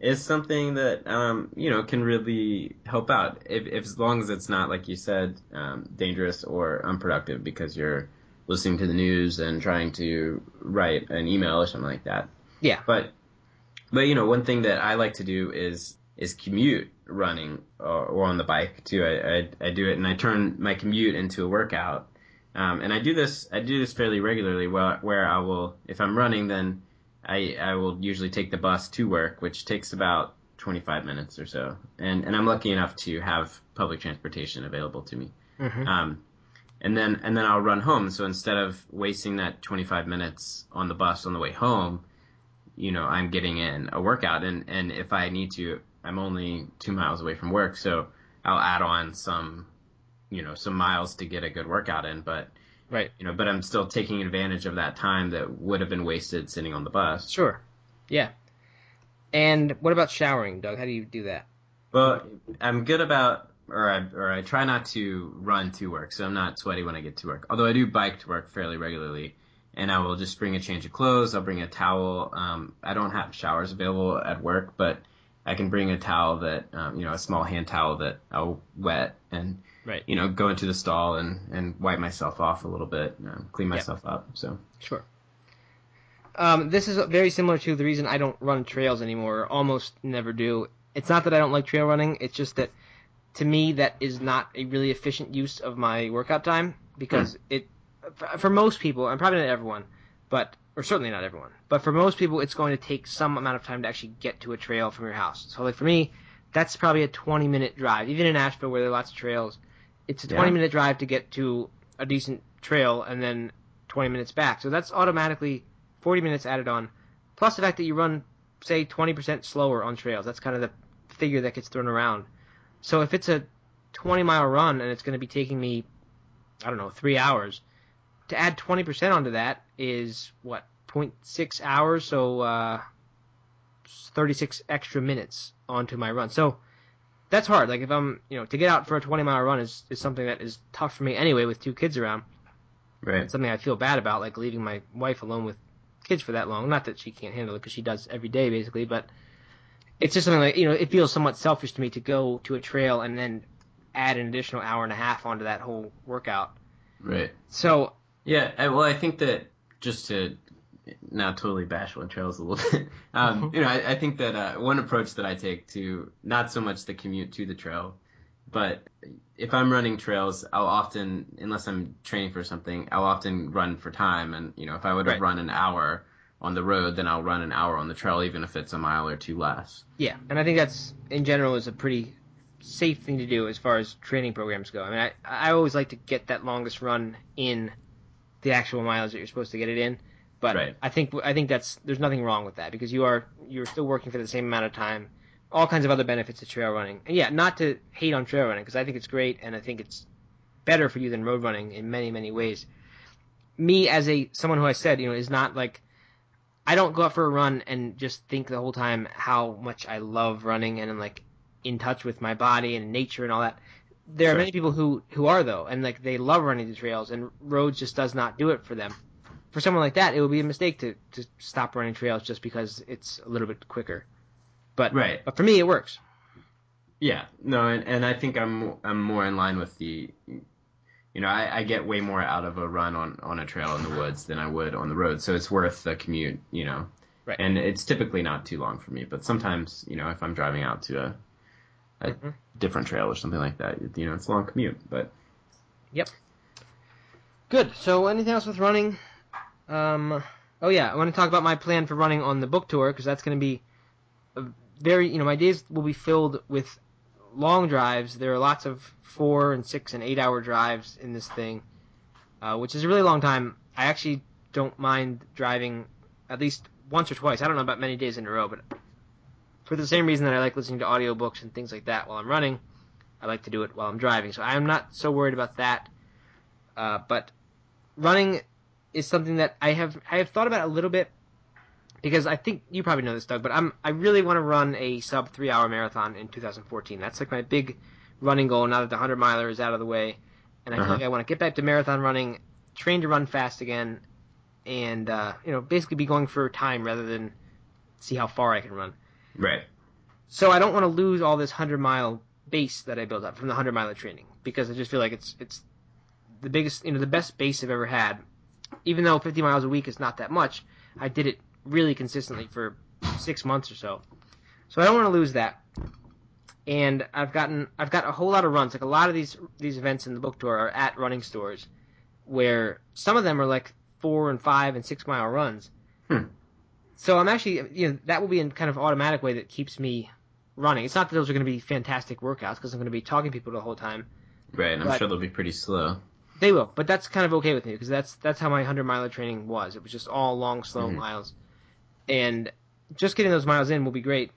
is something that um, you know can really help out if, if as long as it's not like you said um, dangerous or unproductive because you're listening to the news and trying to write an email or something like that. Yeah. But but you know, one thing that I like to do is is commute running or, or on the bike too. I, I I do it and I turn my commute into a workout. Um, and I do this I do this fairly regularly where where I will if I'm running then I I will usually take the bus to work, which takes about 25 minutes or so. And and I'm lucky enough to have public transportation available to me. Mm-hmm. Um, and then and then I'll run home. So instead of wasting that 25 minutes on the bus on the way home, you know, I'm getting in a workout. And and if I need to, I'm only two miles away from work, so I'll add on some, you know, some miles to get a good workout in. But Right. you know, but I'm still taking advantage of that time that would have been wasted sitting on the bus. Sure. Yeah. And what about showering, Doug? How do you do that? Well, I'm good about, or I, or I try not to run to work, so I'm not sweaty when I get to work. Although I do bike to work fairly regularly, and I will just bring a change of clothes. I'll bring a towel. Um, I don't have showers available at work, but I can bring a towel that, um, you know, a small hand towel that I'll wet and, Right. you know, go into the stall and, and wipe myself off a little bit, um, clean Yep. myself up. So, Sure. Um, this is very similar to the reason I don't run trails anymore, or almost never do. It's not that I don't like trail running, it's just that to me that is not a really efficient use of my workout time because it for- for most people, and probably not everyone, but or certainly not everyone, but for most people it's going to take some amount of time to actually get to a trail from your house. So like for me, that's probably a 20 minute drive. Even in Asheville where there are lots of trails, it's a 20 Yeah. minute drive to get to a decent trail and then 20 minutes back. So that's automatically 40 minutes added on, plus the fact that you run, say, 20% slower on trails. That's kind of the figure that gets thrown around. So if it's a 20 mile run and it's going to be taking me, I don't know, three hours, to add 20% onto that is what 0.6 hours, so uh, 36 extra minutes onto my run. So that's hard. Like if I'm, you know, to get out for a 20 mile run is, is something that is tough for me anyway with two kids around right. It's something I feel bad about, like leaving my wife alone with kids for that long. Not that she can't handle it because she does every day basically, but it's just something like you know it feels somewhat selfish to me to go to a trail and then add an additional hour and a half onto that whole workout. Right. So Yeah, I, well, I think that just to now totally bashful on trails a little bit, um, you know, I, I think that uh, one approach that I take to not so much the commute to the trail, but if I'm running trails, I'll often, unless I'm training for something, I'll often run for time. And you know, if I would have Right. run an hour on the road, then I'll run an hour on the trail, even if it's a mile or two less. yeah, and I think that's in general is a pretty safe thing to do as far as training programs go. I mean, I I always like to get that longest run in the actual miles that you're supposed to get it in. But Right. I think I think that's there's nothing wrong with that because you are you're still working for the same amount of time all kinds of other benefits of trail running. And yeah, not to hate on trail running because I think it's great and I think it's better for you than road running in many many ways. Me as a someone who I said you know is not like I don't go out for a run and just think the whole time how much I love running and I'm like in touch with my body and nature and all that. There Sure. are many people who who are though and like they love running the trails and roads just does not do it for them. For someone like that, it would be a mistake to to stop running trails just because it's a little bit quicker. But Right. but for me, it works. Yeah, no, and, and I think I'm I'm more in line with the, you know, I, I get way more out of a run on on a trail in the woods than I would on the road, so it's worth the commute, you know. Right. And it's typically not too long for me, but sometimes, you know, if I'm driving out to a a Mhm. different trail or something like that, you know, it's a long commute, but Yep. Good. So anything else with running? Um. Oh yeah, I want to talk about my plan for running on the book tour because that's going to be very, you know, my days will be filled with long drives. There are lots of four and six and eight hour drives in this thing, uh, which is a really long time. I actually don't mind driving at least once or twice. I don't know about many days in a row, but for the same reason that I like listening to audiobooks and things like that while I'm running, I like to do it while I'm driving. So I'm not so worried about that. Uh, but running is something that I have I have thought about a little bit because I think you probably know this, Doug. But I'm I really want to run a sub three hour marathon in 2014. That's like my big running goal. Now that the hundred miler is out of the way, and I feel Uh-huh. like I want to get back to marathon running, train to run fast again, and uh, you know basically be going for time rather than see how far I can run. right. So I don't want to lose all this hundred mile base that I built up from the hundred mile training because I just feel like it's it's the biggest you know the best base I've ever had. Even though 50 miles a week is not that much, I did it really consistently for six months or so. So I don't want to lose that. And I've gotten I've got a whole lot of runs. Like a lot of these these events in the book tour are at running stores, where some of them are like four and five and six mile runs. Hmm. So I'm actually you know that will be in kind of automatic way that keeps me running. It's not that those are going to be fantastic workouts because I'm going to be talking to people the whole time. Right, and I'm sure they'll be pretty slow. They will, but that's kind of okay with me because that's that's how my hundred miler training was. It was just all long, slow Mhm. miles, and just getting those miles in will be great.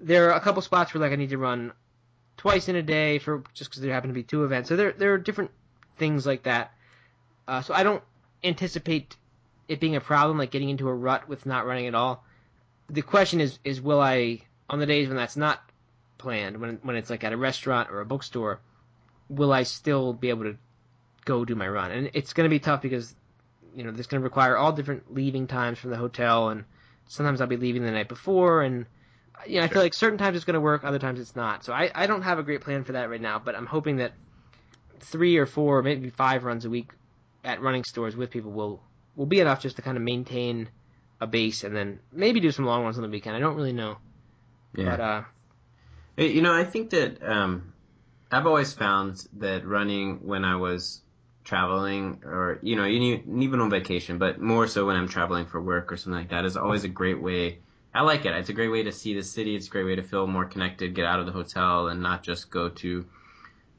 There are a couple spots where like I need to run twice in a day for just because there happen to be two events. So there there are different things like that. Uh, so I don't anticipate it being a problem like getting into a rut with not running at all. The question is is will I on the days when that's not planned when when it's like at a restaurant or a bookstore, will I still be able to go do my run. And it's going to be tough because, you know, this going to require all different leaving times from the hotel, and sometimes I'll be leaving the night before, and you know, I feel like certain times it's going to work, other times it's not. So I, I don't have a great plan for that right now, but I'm hoping that three or four, maybe five runs a week at running stores with people will will be enough just to kind of maintain a base, and then maybe do some long runs on the weekend. I don't really know, Yeah. but uh, You know, I think that um, I've always found that running when I was traveling, or you know, even even on vacation, but more so when I'm traveling for work or something like that, is always a great way. I like it. It's a great way to see the city. It's a great way to feel more connected, get out of the hotel, and not just go to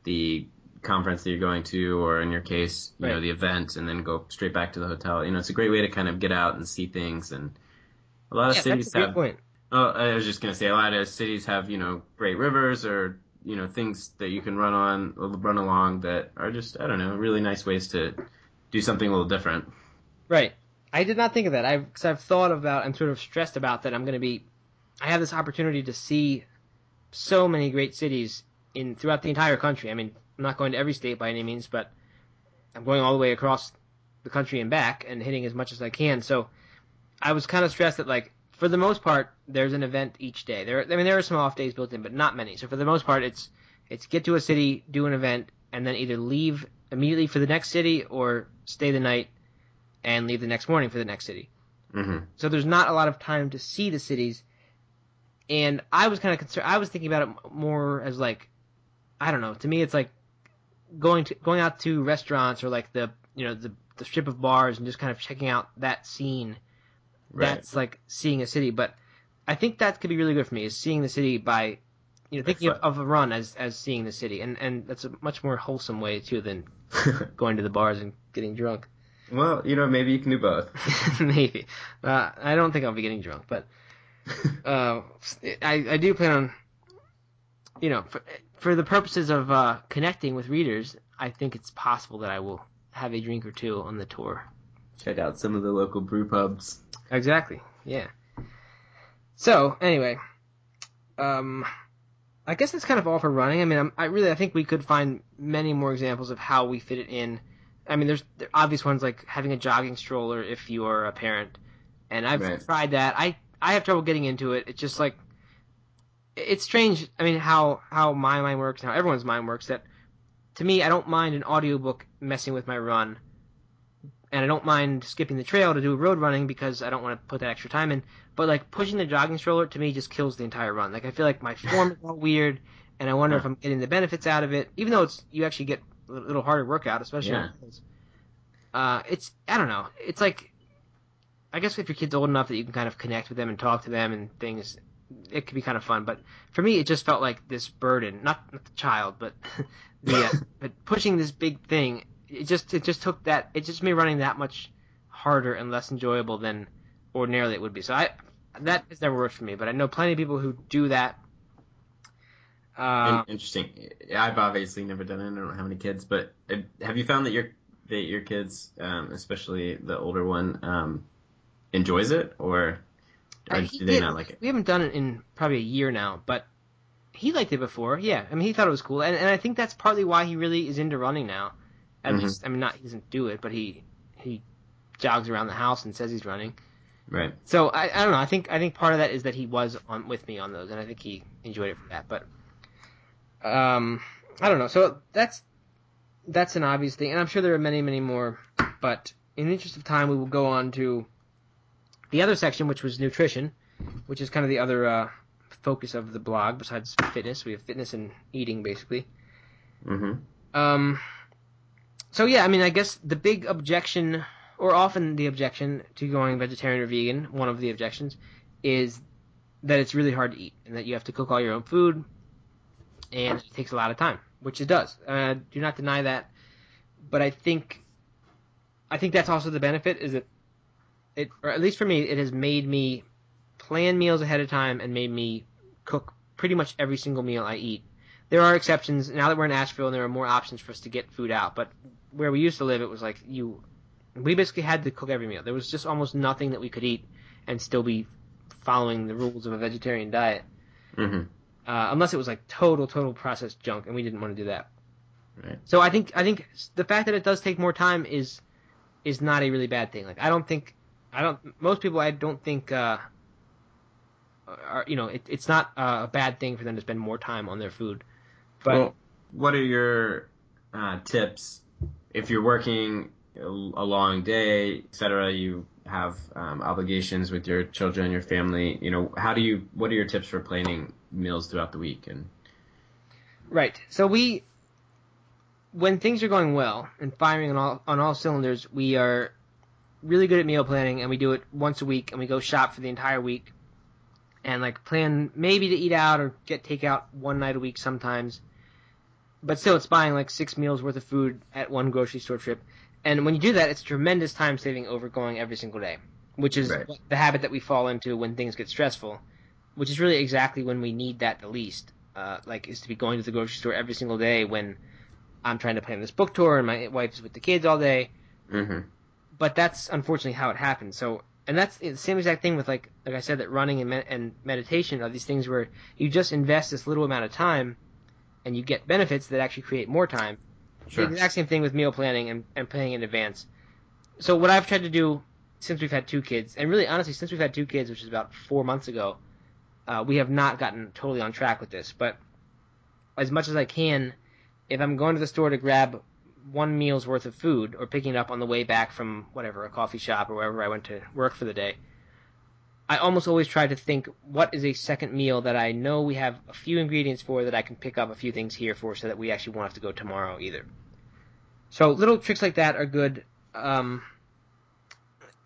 the conference that you're going to, or in your case, you know, the event, and then go straight back to the hotel. You know, it's a great way to kind of get out and see things. And a lot of yeah, cities that's a have point. Oh, I was just gonna say a lot of cities have you know great rivers or you know things that you can run on, run along that are just I don't know really nice ways to do something a little different. Right. I did not think of that. I've because I've thought about. I'm sort of stressed about that. I'm going to be. I have this opportunity to see so many great cities in throughout the entire country. I mean, I'm not going to every state by any means, but I'm going all the way across the country and back and hitting as much as I can. So I was kind of stressed that like for the most part there's an event each day. There, I mean, there are some off days built in, but not many. So for the most part, it's it's get to a city, do an event, and then either leave immediately for the next city or stay the night and leave the next morning for the next city. hmm So there's not a lot of time to see the cities. And I was kind of concerned. I was thinking about it more as like, I don't know. To me, it's like going to going out to restaurants or like the you know the the strip of bars and just kind of checking out that scene. Right. That's like seeing a city. But I think that could be really good for me is seeing the city by you know thinking of, of a run as as seeing the city, and and that's a much more wholesome way too than going to the bars and getting drunk. well, you know maybe you can do both. Maybe. Uh, I don't think I'll be getting drunk, but uh, I, I do plan on you know, for, for the purposes of uh, connecting with readers, I think it's possible that I will have a drink or two on the tour. Check out some of the local brew pubs. Exactly. Yeah. So anyway, um, I guess that's kind of all for running. I mean, I'm, I really I think we could find many more examples of how we fit it in. I mean, there's there obvious ones like having a jogging stroller if you are a parent, and I've Right. tried that. I I have trouble getting into it. It's just like it's strange. I mean, how how my mind works and how everyone's mind works. That to me, I don't mind an audiobook messing with my run, and I don't mind skipping the trail to do road running because I don't want to put that extra time in. But like pushing the jogging stroller to me just kills the entire run. Like I feel like my form is all weird, and I wonder if I'm getting the benefits out of it. Even though it's you actually get a little harder workout, especially Yeah. Uh, it's I don't know. It's like I guess if your kid's old enough that you can kind of connect with them and talk to them and things, it could be kind of fun. But for me, it just felt like this burden, not, not the child, but the uh, but pushing this big thing. It just it just took that. It just made running that much harder and less enjoyable than ordinarily it would be. So I that has never worked for me. But I know plenty of people who do that. Uh, Interesting. I've obviously never done it. I don't have any kids, but uh, have you found that your that your kids, um, especially the older one, um, enjoys it, or, or Uh, do they did- not like it? We haven't done it in probably a year now, but he liked it before. Yeah, I mean, he thought it was cool, and and I think that's partly why he really is into running now. At Mhm. least, I mean, not he doesn't do it, but he he jogs around the house and says he's running. Right. So I, I don't know. I think I think part of that is that he was on with me on those, and I think he enjoyed it for that. But um, I don't know. So that's that's an obvious thing, and I'm sure there are many, many more. But in the interest of time, we will go on to the other section, which was nutrition, which is kind of the other uh, focus of the blog besides fitness. We have fitness and eating, basically. Mm-hmm. Um, so yeah, I mean, I guess the big objection, or often the objection to going vegetarian or vegan, one of the objections, is that it's really hard to eat and that you have to cook all your own food, and it takes a lot of time, which it does. Uh, do not deny that, but I think, I think that's also the benefit is that it, or at least for me, it has made me plan meals ahead of time and made me cook pretty much every single meal I eat there are exceptions now that we're in Asheville and there are more options for us to get food out. But where we used to live, it was like you, we basically had to cook every meal. There was just almost nothing that we could eat and still be following the rules of a vegetarian diet, Mm-hmm. uh, unless it was like total, total processed junk, and we didn't want to do that. Right. So I think I think the fact that it does take more time is is not a really bad thing. Like I don't think I don't most people I don't think uh, are you know it, it's not uh, a bad thing for them to spend more time on their food. But well, what are your uh, tips if you're working a long day, etc.? You have um, obligations with your children, your family. You know, how do you? What are your tips for planning meals throughout the week? And Right. So we, when things are going well and firing on all on all cylinders, we are really good at meal planning, and we do it once a week, and we go shop for the entire week, and like plan maybe to eat out or get takeout one night a week sometimes. But still, it's buying like six meals worth of food at one grocery store trip, and when you do that, it's tremendous time saving over going every single day, which is Right. the habit that we fall into when things get stressful, which is really exactly when we need that the least uh, like is to be going to the grocery store every single day when I'm trying to plan this book tour and my wife's with the kids all day. mm-hmm. But that's unfortunately how it happens. So, and that's the same exact thing with like like I said that running and, med- and meditation are these things where you just invest this little amount of time and you get benefits that actually create more time. sure. The exact same thing with meal planning and, and planning in advance. So what I've tried to do since we've had two kids, and really honestly since we've had two kids, which is about four months ago, uh, we have not gotten totally on track with this. But as much as I can, if I'm going to the store to grab one meal's worth of food or picking it up on the way back from whatever a coffee shop or wherever I went to work for the day, I almost always try to think what is a second meal that I know we have a few ingredients for that I can pick up a few things here for so that we actually won't have to go tomorrow either. So little tricks like that are good. Um,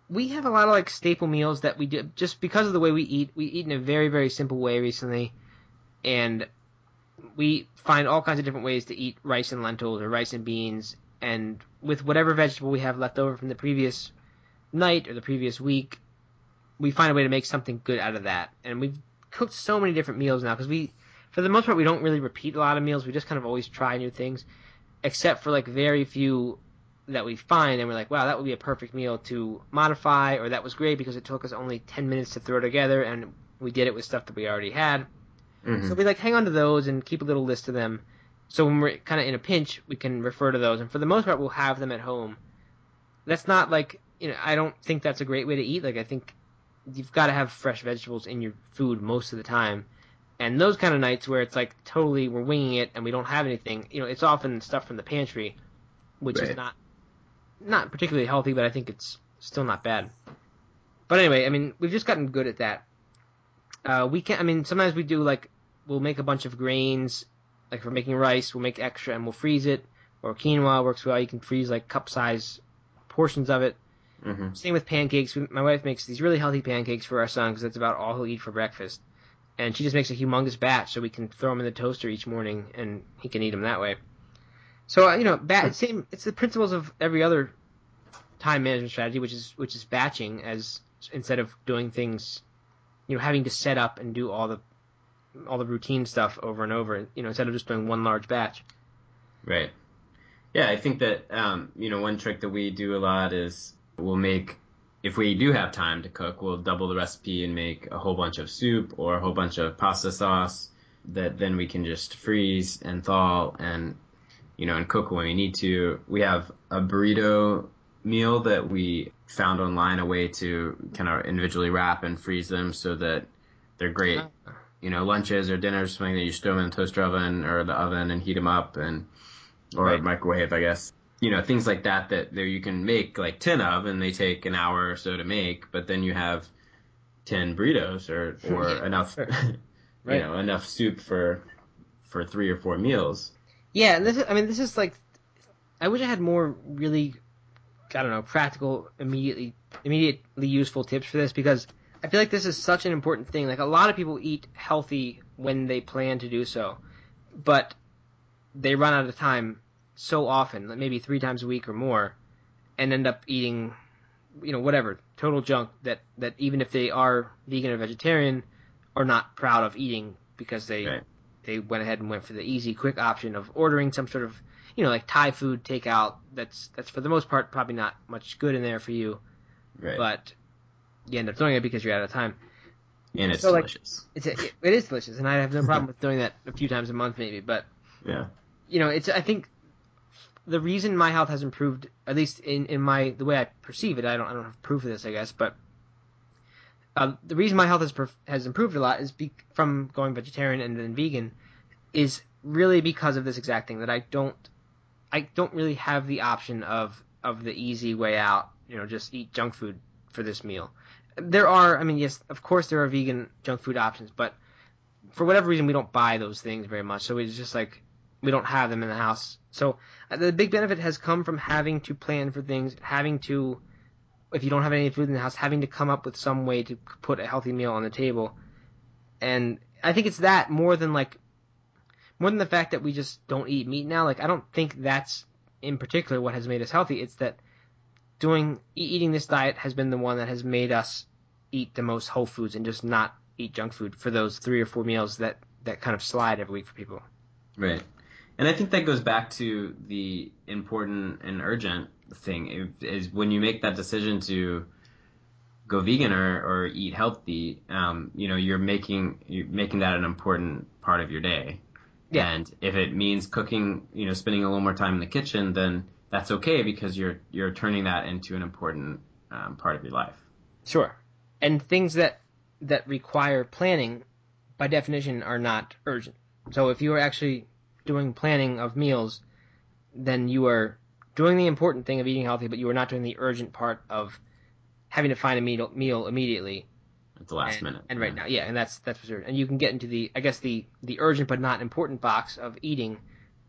we have a lot of like staple meals that we do just because of the way we eat. We eat in a very very simple way recently, and we find all kinds of different ways to eat rice and lentils or rice and beans, and with whatever vegetable we have left over from the previous night or the previous week, we find a way to make something good out of that. And we've cooked so many different meals now because we, for the most part, we don't really repeat a lot of meals. We just kind of always try new things, except for like very few that we find and we're like, wow, that would be a perfect meal to modify, or that was great because it took us only 10 minutes to throw together and we did it with stuff that we already had. Mhm. So we like hang on to those and keep a little list of them. So when we're kind of in a pinch, we can refer to those. And for the most part, we'll have them at home. That's not like you know. I don't think that's a great way to eat. Like I think you've got to have fresh vegetables in your food most of the time. And those kind of nights where it's like totally we're winging it and we don't have anything, you know, it's often stuff from the pantry, which is not not particularly healthy, but I think it's still not bad. But anyway, I mean, we've just gotten good at that. Uh, we can, I mean, sometimes we do like we'll make a bunch of grains, like if we're making rice, we'll make extra and we'll freeze it. Or quinoa works well. You can freeze like cup size portions of it. Mhm. Same with pancakes. We- My wife makes these really healthy pancakes for our son because that's about all he'll eat for breakfast. And she just makes a humongous batch so we can throw them in the toaster each morning and he can eat them that way. So uh, you know, bat, it's same. It's the principles of every other time management strategy, which is which is batching as instead of doing things, you know, having to set up and do all the all the routine stuff over and over. You know, instead of just doing one large batch. Right. Yeah, I think that um, you know one trick that we do a lot is we'll make if we do have time to cook, we'll double the recipe and make a whole bunch of soup or a whole bunch of pasta sauce that then we can just freeze and thaw and you know and cook when we need to. We have a burrito meal that we found online a way to kind of individually wrap and freeze them so that they're great uh-huh. you know, lunches or dinners, something that you just throw them in the toaster oven or the oven and heat them up and, or Right. microwave, I guess. You know, things like that that there you can make like 10 of and they take an hour or so to make, but then you have 10 burritos or, or enough, you Right. know, enough soup for, for three or four meals. Yeah, and this is, I mean, this is like, I wish I had more really, I don't know, practical, immediately, immediately useful tips for this because I feel like this is such an important thing. Like a lot of people eat healthy when they plan to do so, but they run out of time so often, like maybe three times a week or more, and end up eating, you know, whatever, total junk that, that even if they are vegan or vegetarian, are not proud of eating because they Right. they went ahead and went for the easy, quick option of ordering some sort of, you know, like Thai food takeout. That's that's for the most part probably not much good in there for you, Right. but you end up doing it because you're out of time. and it's so, like- delicious. It's a, it, it is delicious, and I have no problem with doing that a few times a month maybe. But yeah. you know, it's I think the reason my health has improved, at least in, in my the way I perceive it, I don't I don't have proof of this, I guess, but uh, the reason my health has has improved a lot is be- from going vegetarian and then vegan, is really because of this exact thing that I don't I don't really have the option of of the easy way out, you know, just eat junk food for this meal. There are, I mean, yes, of course there are vegan junk food options, but for whatever reason we don't buy those things very much. So it's just like we don't have them in the house. So uh, the big benefit has come from having to plan for things, having to, if you don't have any food in the house, having to come up with some way to put a healthy meal on the table. And I think it's that more than like, more than the fact that we just don't eat meat now. Like I don't think that's in particular what has made us healthy. It's that doing eating this diet has been the one that has made us eat the most whole foods and just not eat junk food for those three or four meals that that kind of slide every week for people. Right. And I think that goes back to the important and urgent thing is when you make that decision to go vegan or, or eat healthy, um, you know, you're making you're making that an important part of your day. Yeah. And if it means cooking, you know, spending a little more time in the kitchen, then that's okay because you're you're turning that into an important um, part of your life. Sure. And things that that require planning, by definition, are not urgent. So if you are actually doing planning of meals, then you are doing the important thing of eating healthy, but you are not doing the urgent part of having to find a meal, meal immediately. At the last and, minute. And right Yeah. now, yeah, and that's that's for sure. And you can get into the, I guess the the urgent but not important box of eating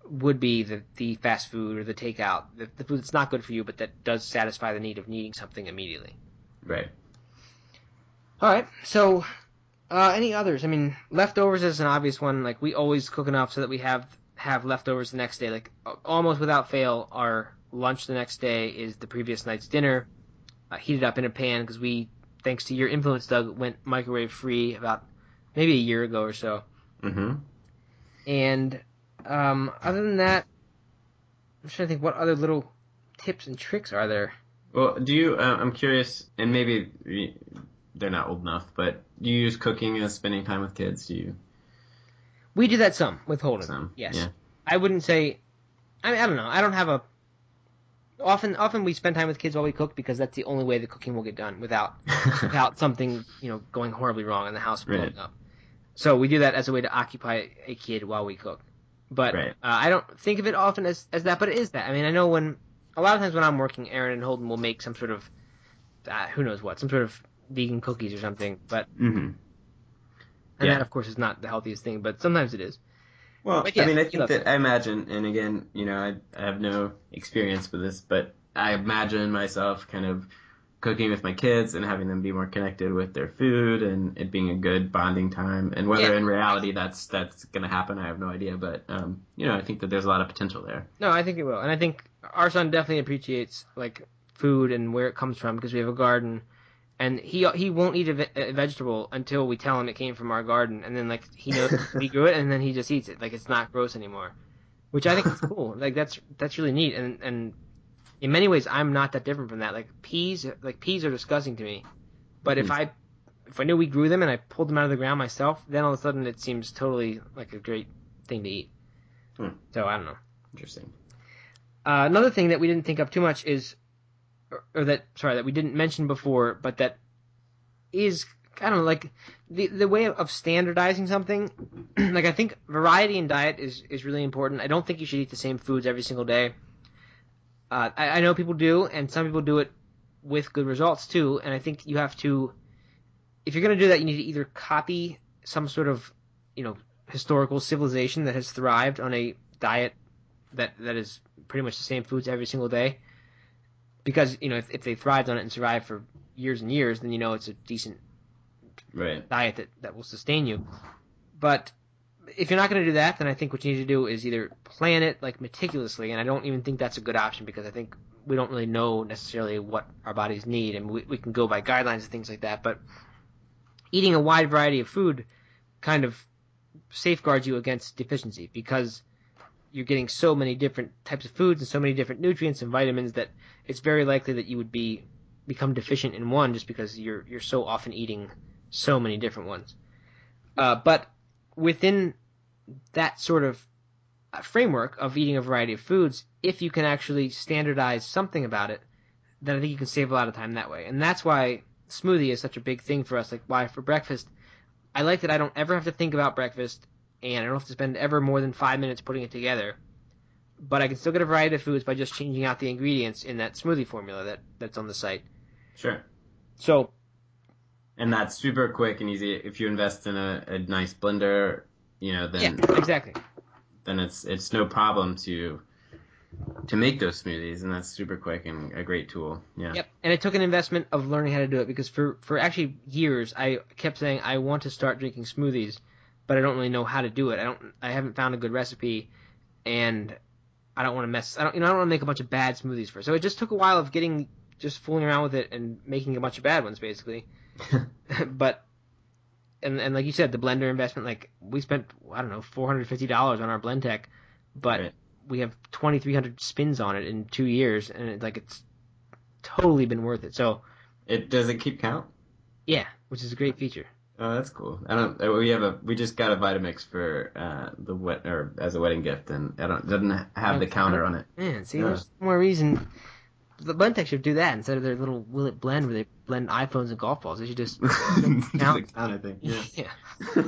would be the the fast food or the takeout, the, the food that's not good for you, but that does satisfy the need of needing something immediately. Right. All right. So, uh, any others? I mean, leftovers is an obvious one. Like we always cook enough so that we have have leftovers the next day. Like almost without fail, our lunch the next day is the previous night's dinner, uh, heated up in a pan because we, thanks to your influence, Doug, went microwave free about maybe a year ago or so. Mm-hmm. And um, other than that, I'm trying to think what other little tips and tricks are there. Well, do you? Uh, I'm curious, and maybe they're not old enough, but do you use cooking as spending time with kids? Do you? We do that some with Holden. Some, yes. yeah. I wouldn't say. I mean, I don't know. I don't have a. Often, often we spend time with kids while we cook because that's the only way the cooking will get done without without something you know going horribly wrong and the house blowing Right. up. So we do that as a way to occupy a kid while we cook. But Right. uh, I don't think of it often as, as that, but it is that. I mean, I know when a lot of times when I'm working, Erin and Holden will make some sort of uh, who knows what, some sort of vegan cookies or something. But hmm and Yeah. that of course is not the healthiest thing, but sometimes it is. Well, yeah, I mean, I think that it. I imagine, and again, you know, I, I have no experience with this, but I imagine myself kind of cooking with my kids and having them be more connected with their food and it being a good bonding time. And whether Yeah. in reality that's that's going to happen, I have no idea. But um, you know, I think that there's a lot of potential there. No, I think it will, and I think our son definitely appreciates like food and where it comes from because we have a garden, and he he won't eat a, ve- a vegetable until we tell him it came from our garden, and then like he knows we grew it, and then he just eats it like it's not gross anymore, which I think is cool. Like that's that's really neat, and and in many ways I'm not that different from that. Like peas, like peas are disgusting to me, but if Mhm. I if I knew we grew them and I pulled them out of the ground myself, then all of a sudden it seems totally like a great thing to eat. Hmm. So I don't know. Interesting. Uh, another thing that we didn't think of too much is, or, or that sorry that we didn't mention before, but that is I don't know like the the way of standardizing something. like I think variety in diet is is really important. I don't think you should eat the same foods every single day. Uh, I, I know people do, and some people do it with good results too. And I think you have to, if you're going to do that, you need to either copy some sort of, you know, historical civilization that has thrived on a diet that that is pretty much the same foods every single day. Because you know, if, if they thrived on it and survived for years and years, then you know it's a decent Right. diet that, that will sustain you. But if you're not going to do that, then I think what you need to do is either plan it like meticulously, and I don't even think that's a good option because I think we don't really know necessarily what our bodies need, and we, we can go by guidelines and things like that. But eating a wide variety of food kind of safeguards you against deficiency because you're getting so many different types of foods and so many different nutrients and vitamins that it's very likely that you would be become deficient in one just because you're you're so often eating so many different ones. Uh, but within that sort of uh, framework of eating a variety of foods, if you can actually standardize something about it, then I think you can save a lot of time that way. And that's why smoothie is such a big thing for us. Like why for breakfast, I like that I don't ever have to think about breakfast, and I don't have to spend ever more than five minutes putting it together. But I can still get a variety of foods by just changing out the ingredients in that smoothie formula that, that's on the site. Sure. So And that's super quick and easy. If you invest in a, a nice blender, you know, then yeah, exactly. then it's it's no problem to to make those smoothies, and that's super quick and a great tool. Yeah. Yep. And it took an investment of learning how to do it because for, for actually years I kept saying I want to start drinking smoothies, but I don't really know how to do it. I don't I haven't found a good recipe and I don't want to mess I don't you know I don't want to make a bunch of bad smoothies first. So it just took a while of getting just fooling around with it and making a bunch of bad ones basically. but and and like you said the blender investment like we spent I don't know $450 on our Blendtec, but Right. we have 2300 spins on it in 2 years and it, like it's totally been worth it. So It does it keep count? yeah, which is a great feature. Oh, that's cool. I don't. uh, We have a. We just got a Vitamix for uh, the wet or as a wedding gift, and I don't it doesn't have the counter on it. Man, see, Yeah. there's more reason. The Blendtec should do that instead of their little will it blend where they blend iPhones and golf balls. They should just count. counter thing. Yeah. yeah.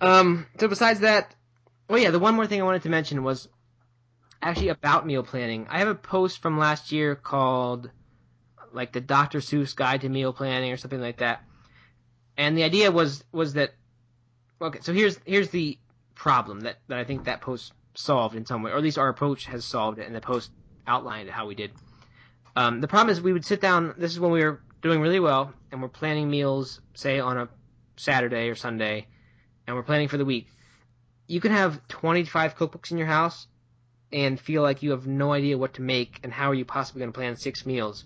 Um. So besides that, oh yeah, the one more thing I wanted to mention was actually about meal planning. I have a post from last year called like the Dr. Seuss Guide to Meal Planning or something like that. And the idea was was that okay, so here's here's the problem that, that I think that post solved in some way, or at least our approach has solved it, and the post outlined how we did. Um, the problem is we would sit down. This is when we were doing really well, and we're planning meals, say on a Saturday or Sunday, and we're planning for the week. You can have 25 cookbooks in your house and feel like you have no idea what to make and how are you possibly going to plan six meals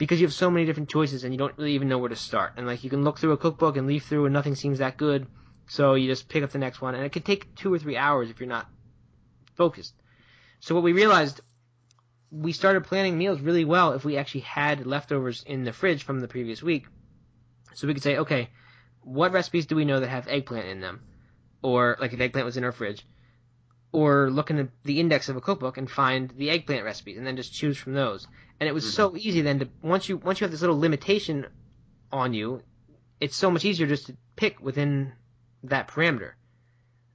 because you have so many different choices and you don't really even know where to start. And like you can look through a cookbook and leaf through and nothing seems that good. So you just pick up the next one, and it could take two or three hours if you're not focused. So what we realized, we started planning meals really well if we actually had leftovers in the fridge from the previous week. So we could say, okay, what recipes do we know that have eggplant in them? Or like if eggplant was in our fridge. Or look in the index of a cookbook and find the eggplant recipes and then just choose from those. And it was mm-hmm. so easy then to once you once you have this little limitation on you, it's so much easier just to pick within that parameter.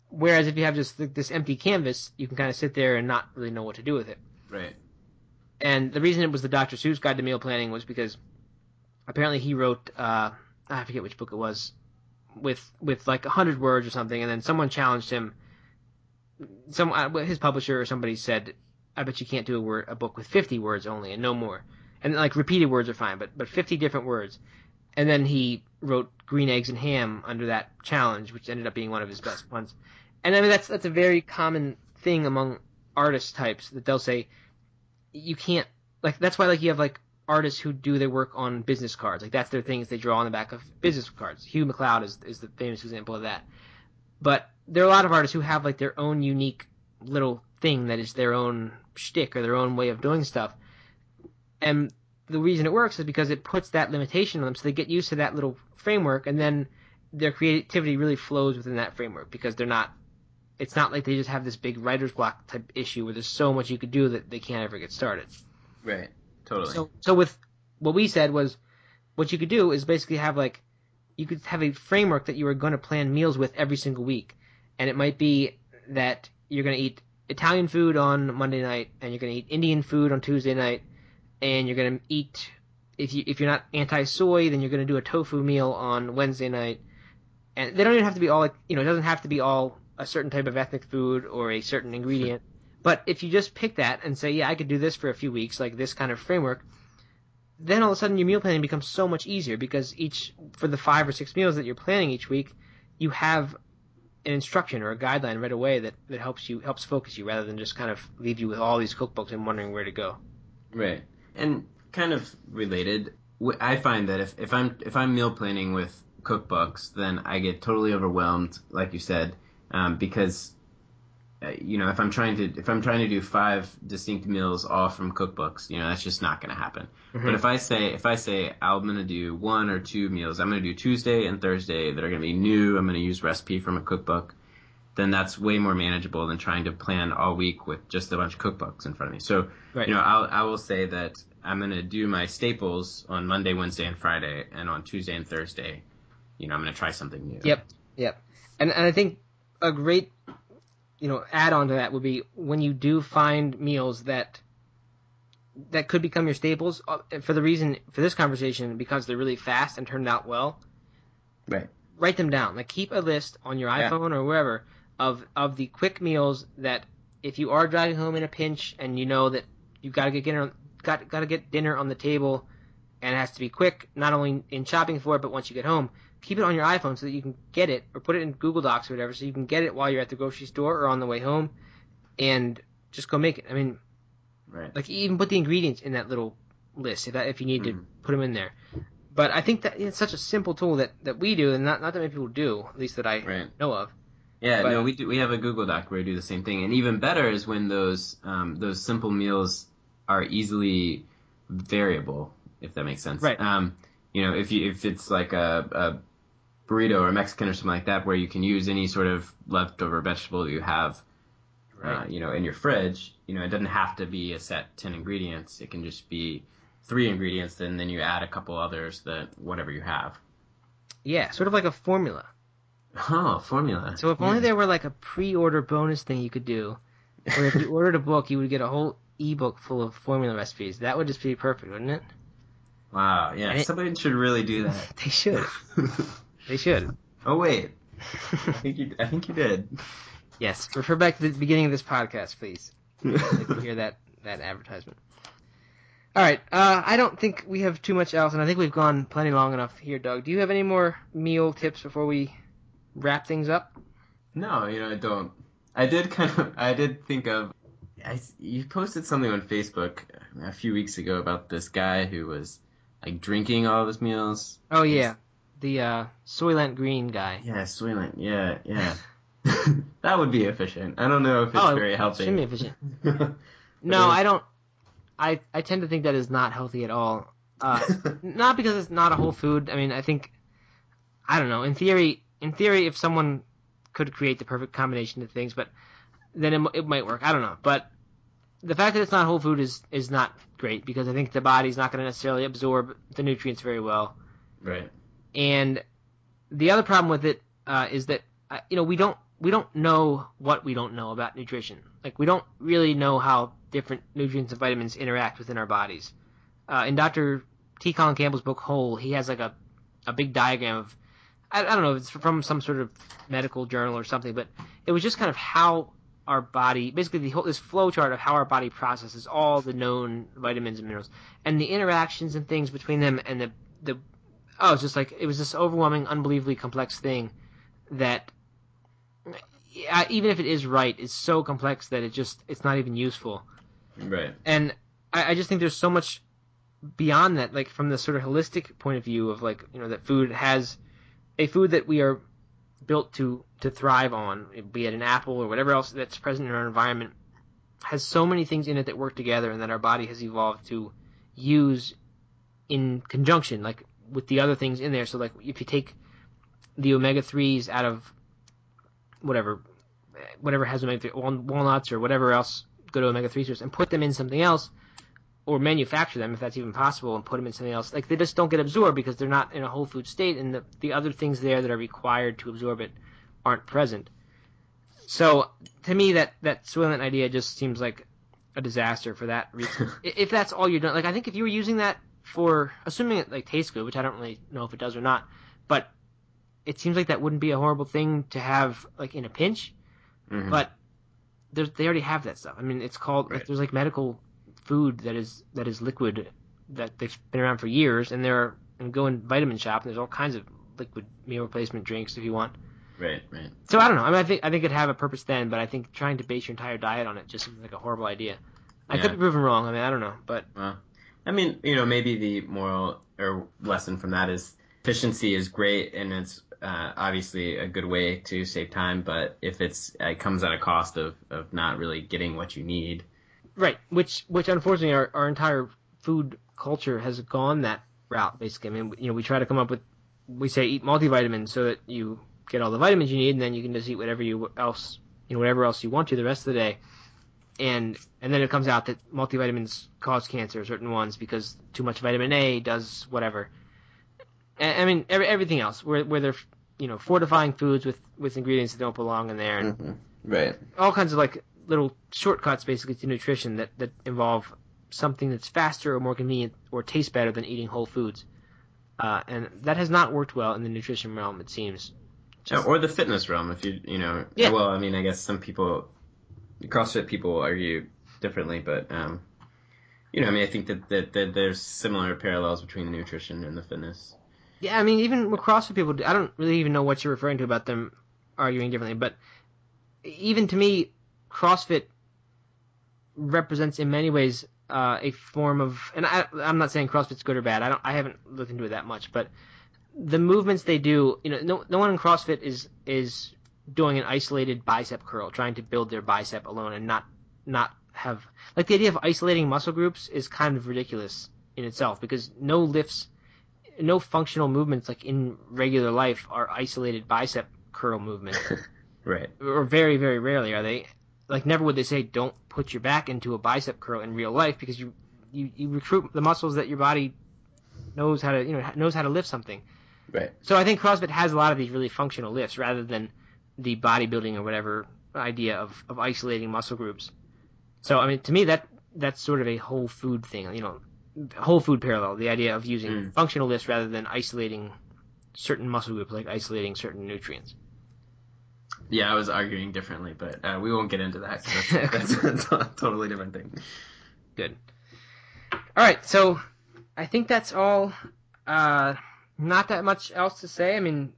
Whereas if you have just this empty canvas, you can kind of sit there and not really know what to do with it. Right. And the reason it was the Dr. Seuss Guide to Meal Planning was because apparently he wrote uh, I forget which book it was with with like a hundred words or something, and then someone challenged him. Some uh, his publisher or somebody said, "I bet you can't do a word a book with fifty words only and no more." And like repeated words are fine, but but fifty different words. And then he wrote Green Eggs and Ham under that challenge, which ended up being one of his best ones. And I mean that's that's a very common thing among artist types that they'll say you can't like that's why like you have like artists who do their work on business cards. Like that's their things they draw on the back of business cards. Hugh MacLeod is is the famous example of that. But there are a lot of artists who have like their own unique little thing that is their own shtick or their own way of doing stuff. And the reason it works is because it puts that limitation on them, so they get used to that little framework, and then their creativity really flows within that framework because they're not. It's not like they just have this big writer's block type issue where there's so much you could do that they can't ever get started. Right. Totally. So, so with what we said was, what you could do is basically have like, you could have a framework that you are going to plan meals with every single week, and it might be that you're going to eat Italian food on Monday night, and you're going to eat Indian food on Tuesday night, and you're going to eat if you if you're not anti-soy, then you're going to do a tofu meal on Wednesday night, and they don't even have to be all like you know it doesn't have to be all a certain type of ethnic food or a certain ingredient. But if you just pick that and say, yeah, I could do this for a few weeks, like this kind of framework, then all of a sudden your meal planning becomes so much easier because each, for the five or six meals that you're planning each week, you have an instruction or a guideline right away that, that helps you, helps focus you rather than just kind of leave you with all these cookbooks and wondering where to go. Right. And kind of related, I find that if, if I'm, if I'm meal planning with cookbooks, then I get totally overwhelmed, like you said, um, because you know, if I'm trying to if I'm trying to do five distinct meals all from cookbooks, you know, that's just not going to happen. Mm-hmm. But if I say if I say I'm going to do one or two meals, I'm going to do Tuesday and Thursday that are going to be new. I'm going to use recipe from a cookbook. Then that's way more manageable than trying to plan all week with just a bunch of cookbooks in front of me. So, right. you know, I'll, I will say that I'm going to do my staples on Monday, Wednesday, and Friday, and on Tuesday and Thursday, you know, I'm going to try something new. Yep, yep. And and I think a great you know, add on to that would be when you do find meals that that could become your staples uh, for the reason for this conversation because they're really fast and turned out well. Right. Write them down. Like keep a list on your iPhone yeah. or wherever of of the quick meals that if you are driving home in a pinch and you know that you've got to get dinner got got to get dinner on the table and it has to be quick not only in shopping for it but once you get home keep it on your iPhone so that you can get it or put it in Google Docs or whatever so you can get it while you're at the grocery store or on the way home and just go make it. I mean, right. like even put the ingredients in that little list if that, if you need mm. to mm-hmm. put them in there. But I think that it's such a simple tool that, that we do and not not that many people do, at least that I right. know of. Yeah, but, no, we do. We have a Google Doc where we do the same thing, and even better is when those um, those simple meals are easily variable, if that makes sense. Right. Um, you know, if you if it's like a, a burrito or Mexican or something like that, where you can use any sort of leftover vegetable that you have, uh, right. uh, you know, in your fridge. You know, it doesn't have to be a set ten ingredients. It can just be three ingredients, and then you add a couple others that whatever you have. Yeah, sort of like a formula. Oh, formula. So if yeah. only there were like a pre-order bonus thing you could do, where if you ordered a book, you would get a whole ebook full of formula recipes. That would just be perfect, wouldn't it? Wow, yeah. It, Somebody should really do that. they should. They should. Oh wait, I think you. I think you did. Yes. Refer back to the beginning of this podcast, please. if you hear that that advertisement. All right. Uh, I don't think we have too much else, and I think we've gone plenty long enough here, Doug. Do you have any more meal tips before we wrap things up? No, you know I don't. I did kind of. I did think of. I, you posted something on Facebook a few weeks ago about this guy who was like drinking all of his meals. Oh yeah the uh, Soylent Green guy. Yeah, Soylent. Yeah, yeah. that would be efficient. I don't know if it's oh, very healthy. Shouldn't be efficient. no, I don't. I I tend to think that is not healthy at all. Uh, not because it's not a whole food. I mean, I think I don't know. In theory, in theory, if someone could create the perfect combination of things, but then it, it might work. I don't know. But the fact that it's not whole food is is not great because I think the body's not going to necessarily absorb the nutrients very well. Right. And the other problem with it uh, is that uh, you know we don't we don't know what we don't know about nutrition. Like we don't really know how different nutrients and vitamins interact within our bodies. Uh, in Dr. T. Colin Campbell's book Whole, he has like a a big diagram of I, I don't know if it's from some sort of medical journal or something, but it was just kind of how our body, basically the whole, this flow chart of how our body processes all the known vitamins and minerals and the interactions and things between them and the, the, oh, it's just like, it was this overwhelming, unbelievably complex thing that uh, even if it is right, it's so complex that it just, it's not even useful. Right. And I, I just think there's so much beyond that, like from the sort of holistic point of view of like, you know, that food has a food that we are built to to thrive on, be it an apple or whatever else that's present in our environment, has so many things in it that work together and that our body has evolved to use in conjunction, like with the other things in there. So like if you take the omega threes out of whatever whatever has omega three walnuts or whatever else go to omega three source and put them in something else or manufacture them if that's even possible and put them in something else. Like they just don't get absorbed because they're not in a whole food state, and the the other things there that are required to absorb it aren't present. So to me, that that Soylent idea just seems like a disaster for that reason. if that's all you're doing, like I think if you were using that for, assuming it like tastes good, which I don't really know if it does or not, but it seems like that wouldn't be a horrible thing to have like in a pinch. Mhm. But there's, they already have that stuff. I mean, it's called like, there's like medical food that is that is liquid that they've been around for years, and there are and go in vitamin shop and there's all kinds of liquid meal replacement drinks if you want. Right. Right. So I don't know. I mean, I think I think it'd have a purpose then, but I think trying to base your entire diet on it just seems like a horrible idea. I could be proven wrong. I mean, I don't know, but Well, I mean, you know, maybe the moral or lesson from that is efficiency is great and it's uh, obviously a good way to save time, but if it's it comes at a cost of, of not really getting what you need. right, which which unfortunately our, our entire food culture has gone that route. Basically, I mean, you know, we try to come up with we say eat multivitamins so that you get all the vitamins you need, and then you can just eat whatever you else you know whatever else you want to the rest of the day. And and then it comes out that multivitamins cause cancer, certain ones because too much vitamin A does whatever. I I mean, every, everything else where where they're you know fortifying foods with with ingredients that don't belong in there, and Right. all kinds of like little shortcuts basically to nutrition that that involve something that's faster or more convenient or tastes better than eating whole foods. Uh, and that has not worked well in the nutrition realm, it seems. Yeah, or the fitness realm, if you you know. Yeah. Well, I mean, I guess some people, CrossFit people argue differently, but um, you know, I mean, I think that, that that there's similar parallels between the nutrition and the fitness. Yeah, I mean, even with CrossFit people, I don't really even know what you're referring to about them arguing differently, but even to me, CrossFit represents in many ways uh, a form of, and I, I'm not saying CrossFit's good or bad. I don't, I haven't looked into it that much, but the movements they do, you know, no, no one in CrossFit is is doing an isolated bicep curl, trying to build their bicep alone and not not have like the idea of isolating muscle groups is kind of ridiculous in itself because no lifts no functional movements like in regular life are isolated bicep curl movements Right. or very very rarely are they like never would they say don't put your back into a bicep curl in real life because you you, you recruit the muscles that your body knows how to you know knows how to lift something Right. so I think CrossFit has a lot of these really functional lifts rather than the bodybuilding or whatever idea of, of isolating muscle groups. So I mean, to me that that's sort of a whole food thing, you know, whole food parallel. The idea of using Mm. functional lists rather than isolating certain muscle groups, like isolating certain nutrients. Yeah, I was arguing differently, but uh, we won't get into that. That's, that's, a totally different thing. Good. All right, so I think that's all. Uh, not that much else to say. I mean,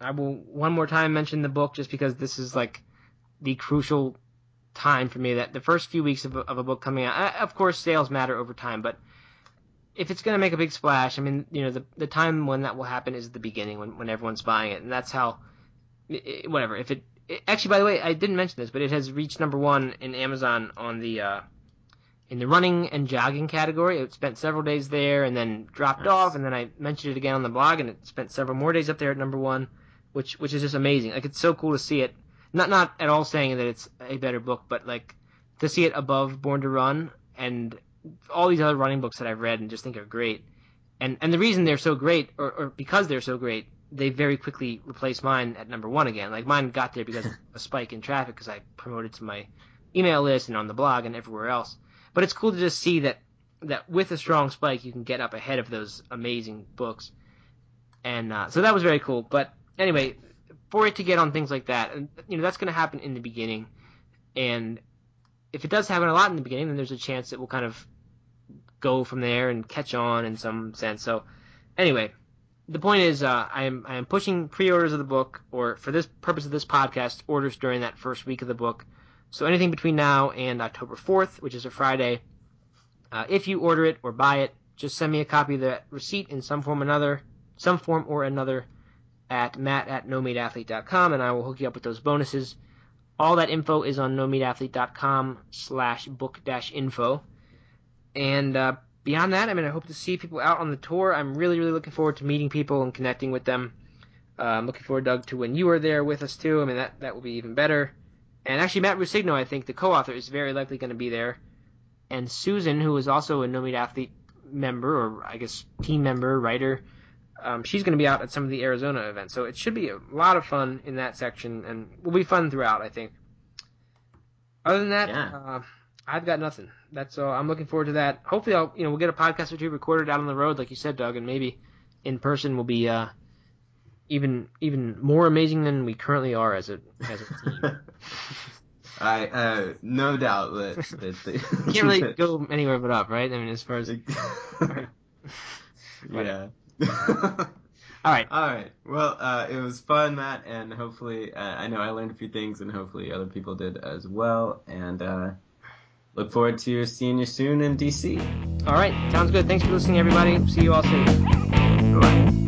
I will one more time mention the book just because this is like the crucial time for me. That the first few weeks of a, of a book coming out, uh, of course, sales matter over time, but if it's going to make a big splash, I mean, you know, the the time when that will happen is the beginning when when everyone's buying it, and that's how. It, whatever. If it, it, actually, by the way, I didn't mention this, but it has reached number one in Amazon on the uh, in the running and jogging category. It spent several days there and then dropped nice. off, and then I mentioned it again on the blog, and it spent several more days up there at number one, which which is just amazing. Like it's so cool to see it. Not not at all saying that it's a better book, but like to see it above Born to Run and all these other running books that I've read and just think are great. And and the reason they're so great, or, or because they're so great, they very quickly replaced mine at number one again. Like mine got there because of a spike in traffic because I promoted to my email list and on the blog and everywhere else. But it's cool to just see that that with a strong spike you can get up ahead of those amazing books. And uh, so that was very cool. But anyway, for it to get on things like that, and you know that's going to happen in the beginning. And if it does happen a lot in the beginning, then there's a chance it will kind of go from there and catch on in some sense. So anyway, the point is, uh, I am I am pushing pre-orders of the book, or for this purpose of this podcast, orders during that first week of the book. So anything between now and October 4th, which is a Friday, uh, if you order it or buy it, just send me a copy of the receipt in some form or another, some form or another, at matt at nomeatathlete.com, and I will hook you up with those bonuses. All that info is on nomeatathlete.com slash book dash info. And uh, beyond that, I mean, I hope to see people out on the tour. I'm really, really looking forward to meeting people and connecting with them. Uh, I'm looking forward, Doug, to when you are there with us too. I mean, that that will be even better. And actually, Matt Ruscigno, I think the co-author, is very likely going to be there. And Susan, who is also a No Meat Athlete member, or I guess team member, writer, um, she's going to be out at some of the Arizona events. So it should be a lot of fun in that section, and will be fun throughout, I think. Other than that, yeah. uh, I've got nothing. That's all. I'm looking forward to that. Hopefully, I'll you know we'll get a podcast or two recorded out on the road, like you said, Doug, and maybe in person will be uh, even even more amazing than we currently are as a as a team. I uh, no doubt that, that the, can't really go anywhere but up, right? I mean, as far as yeah. All right. All right. Well, uh, it was fun, Matt, and hopefully, uh, I know I learned a few things, and hopefully other people did as well. And uh, look forward to seeing you soon in DC. All right. Sounds good. Thanks for listening, everybody. See you all soon. Bye.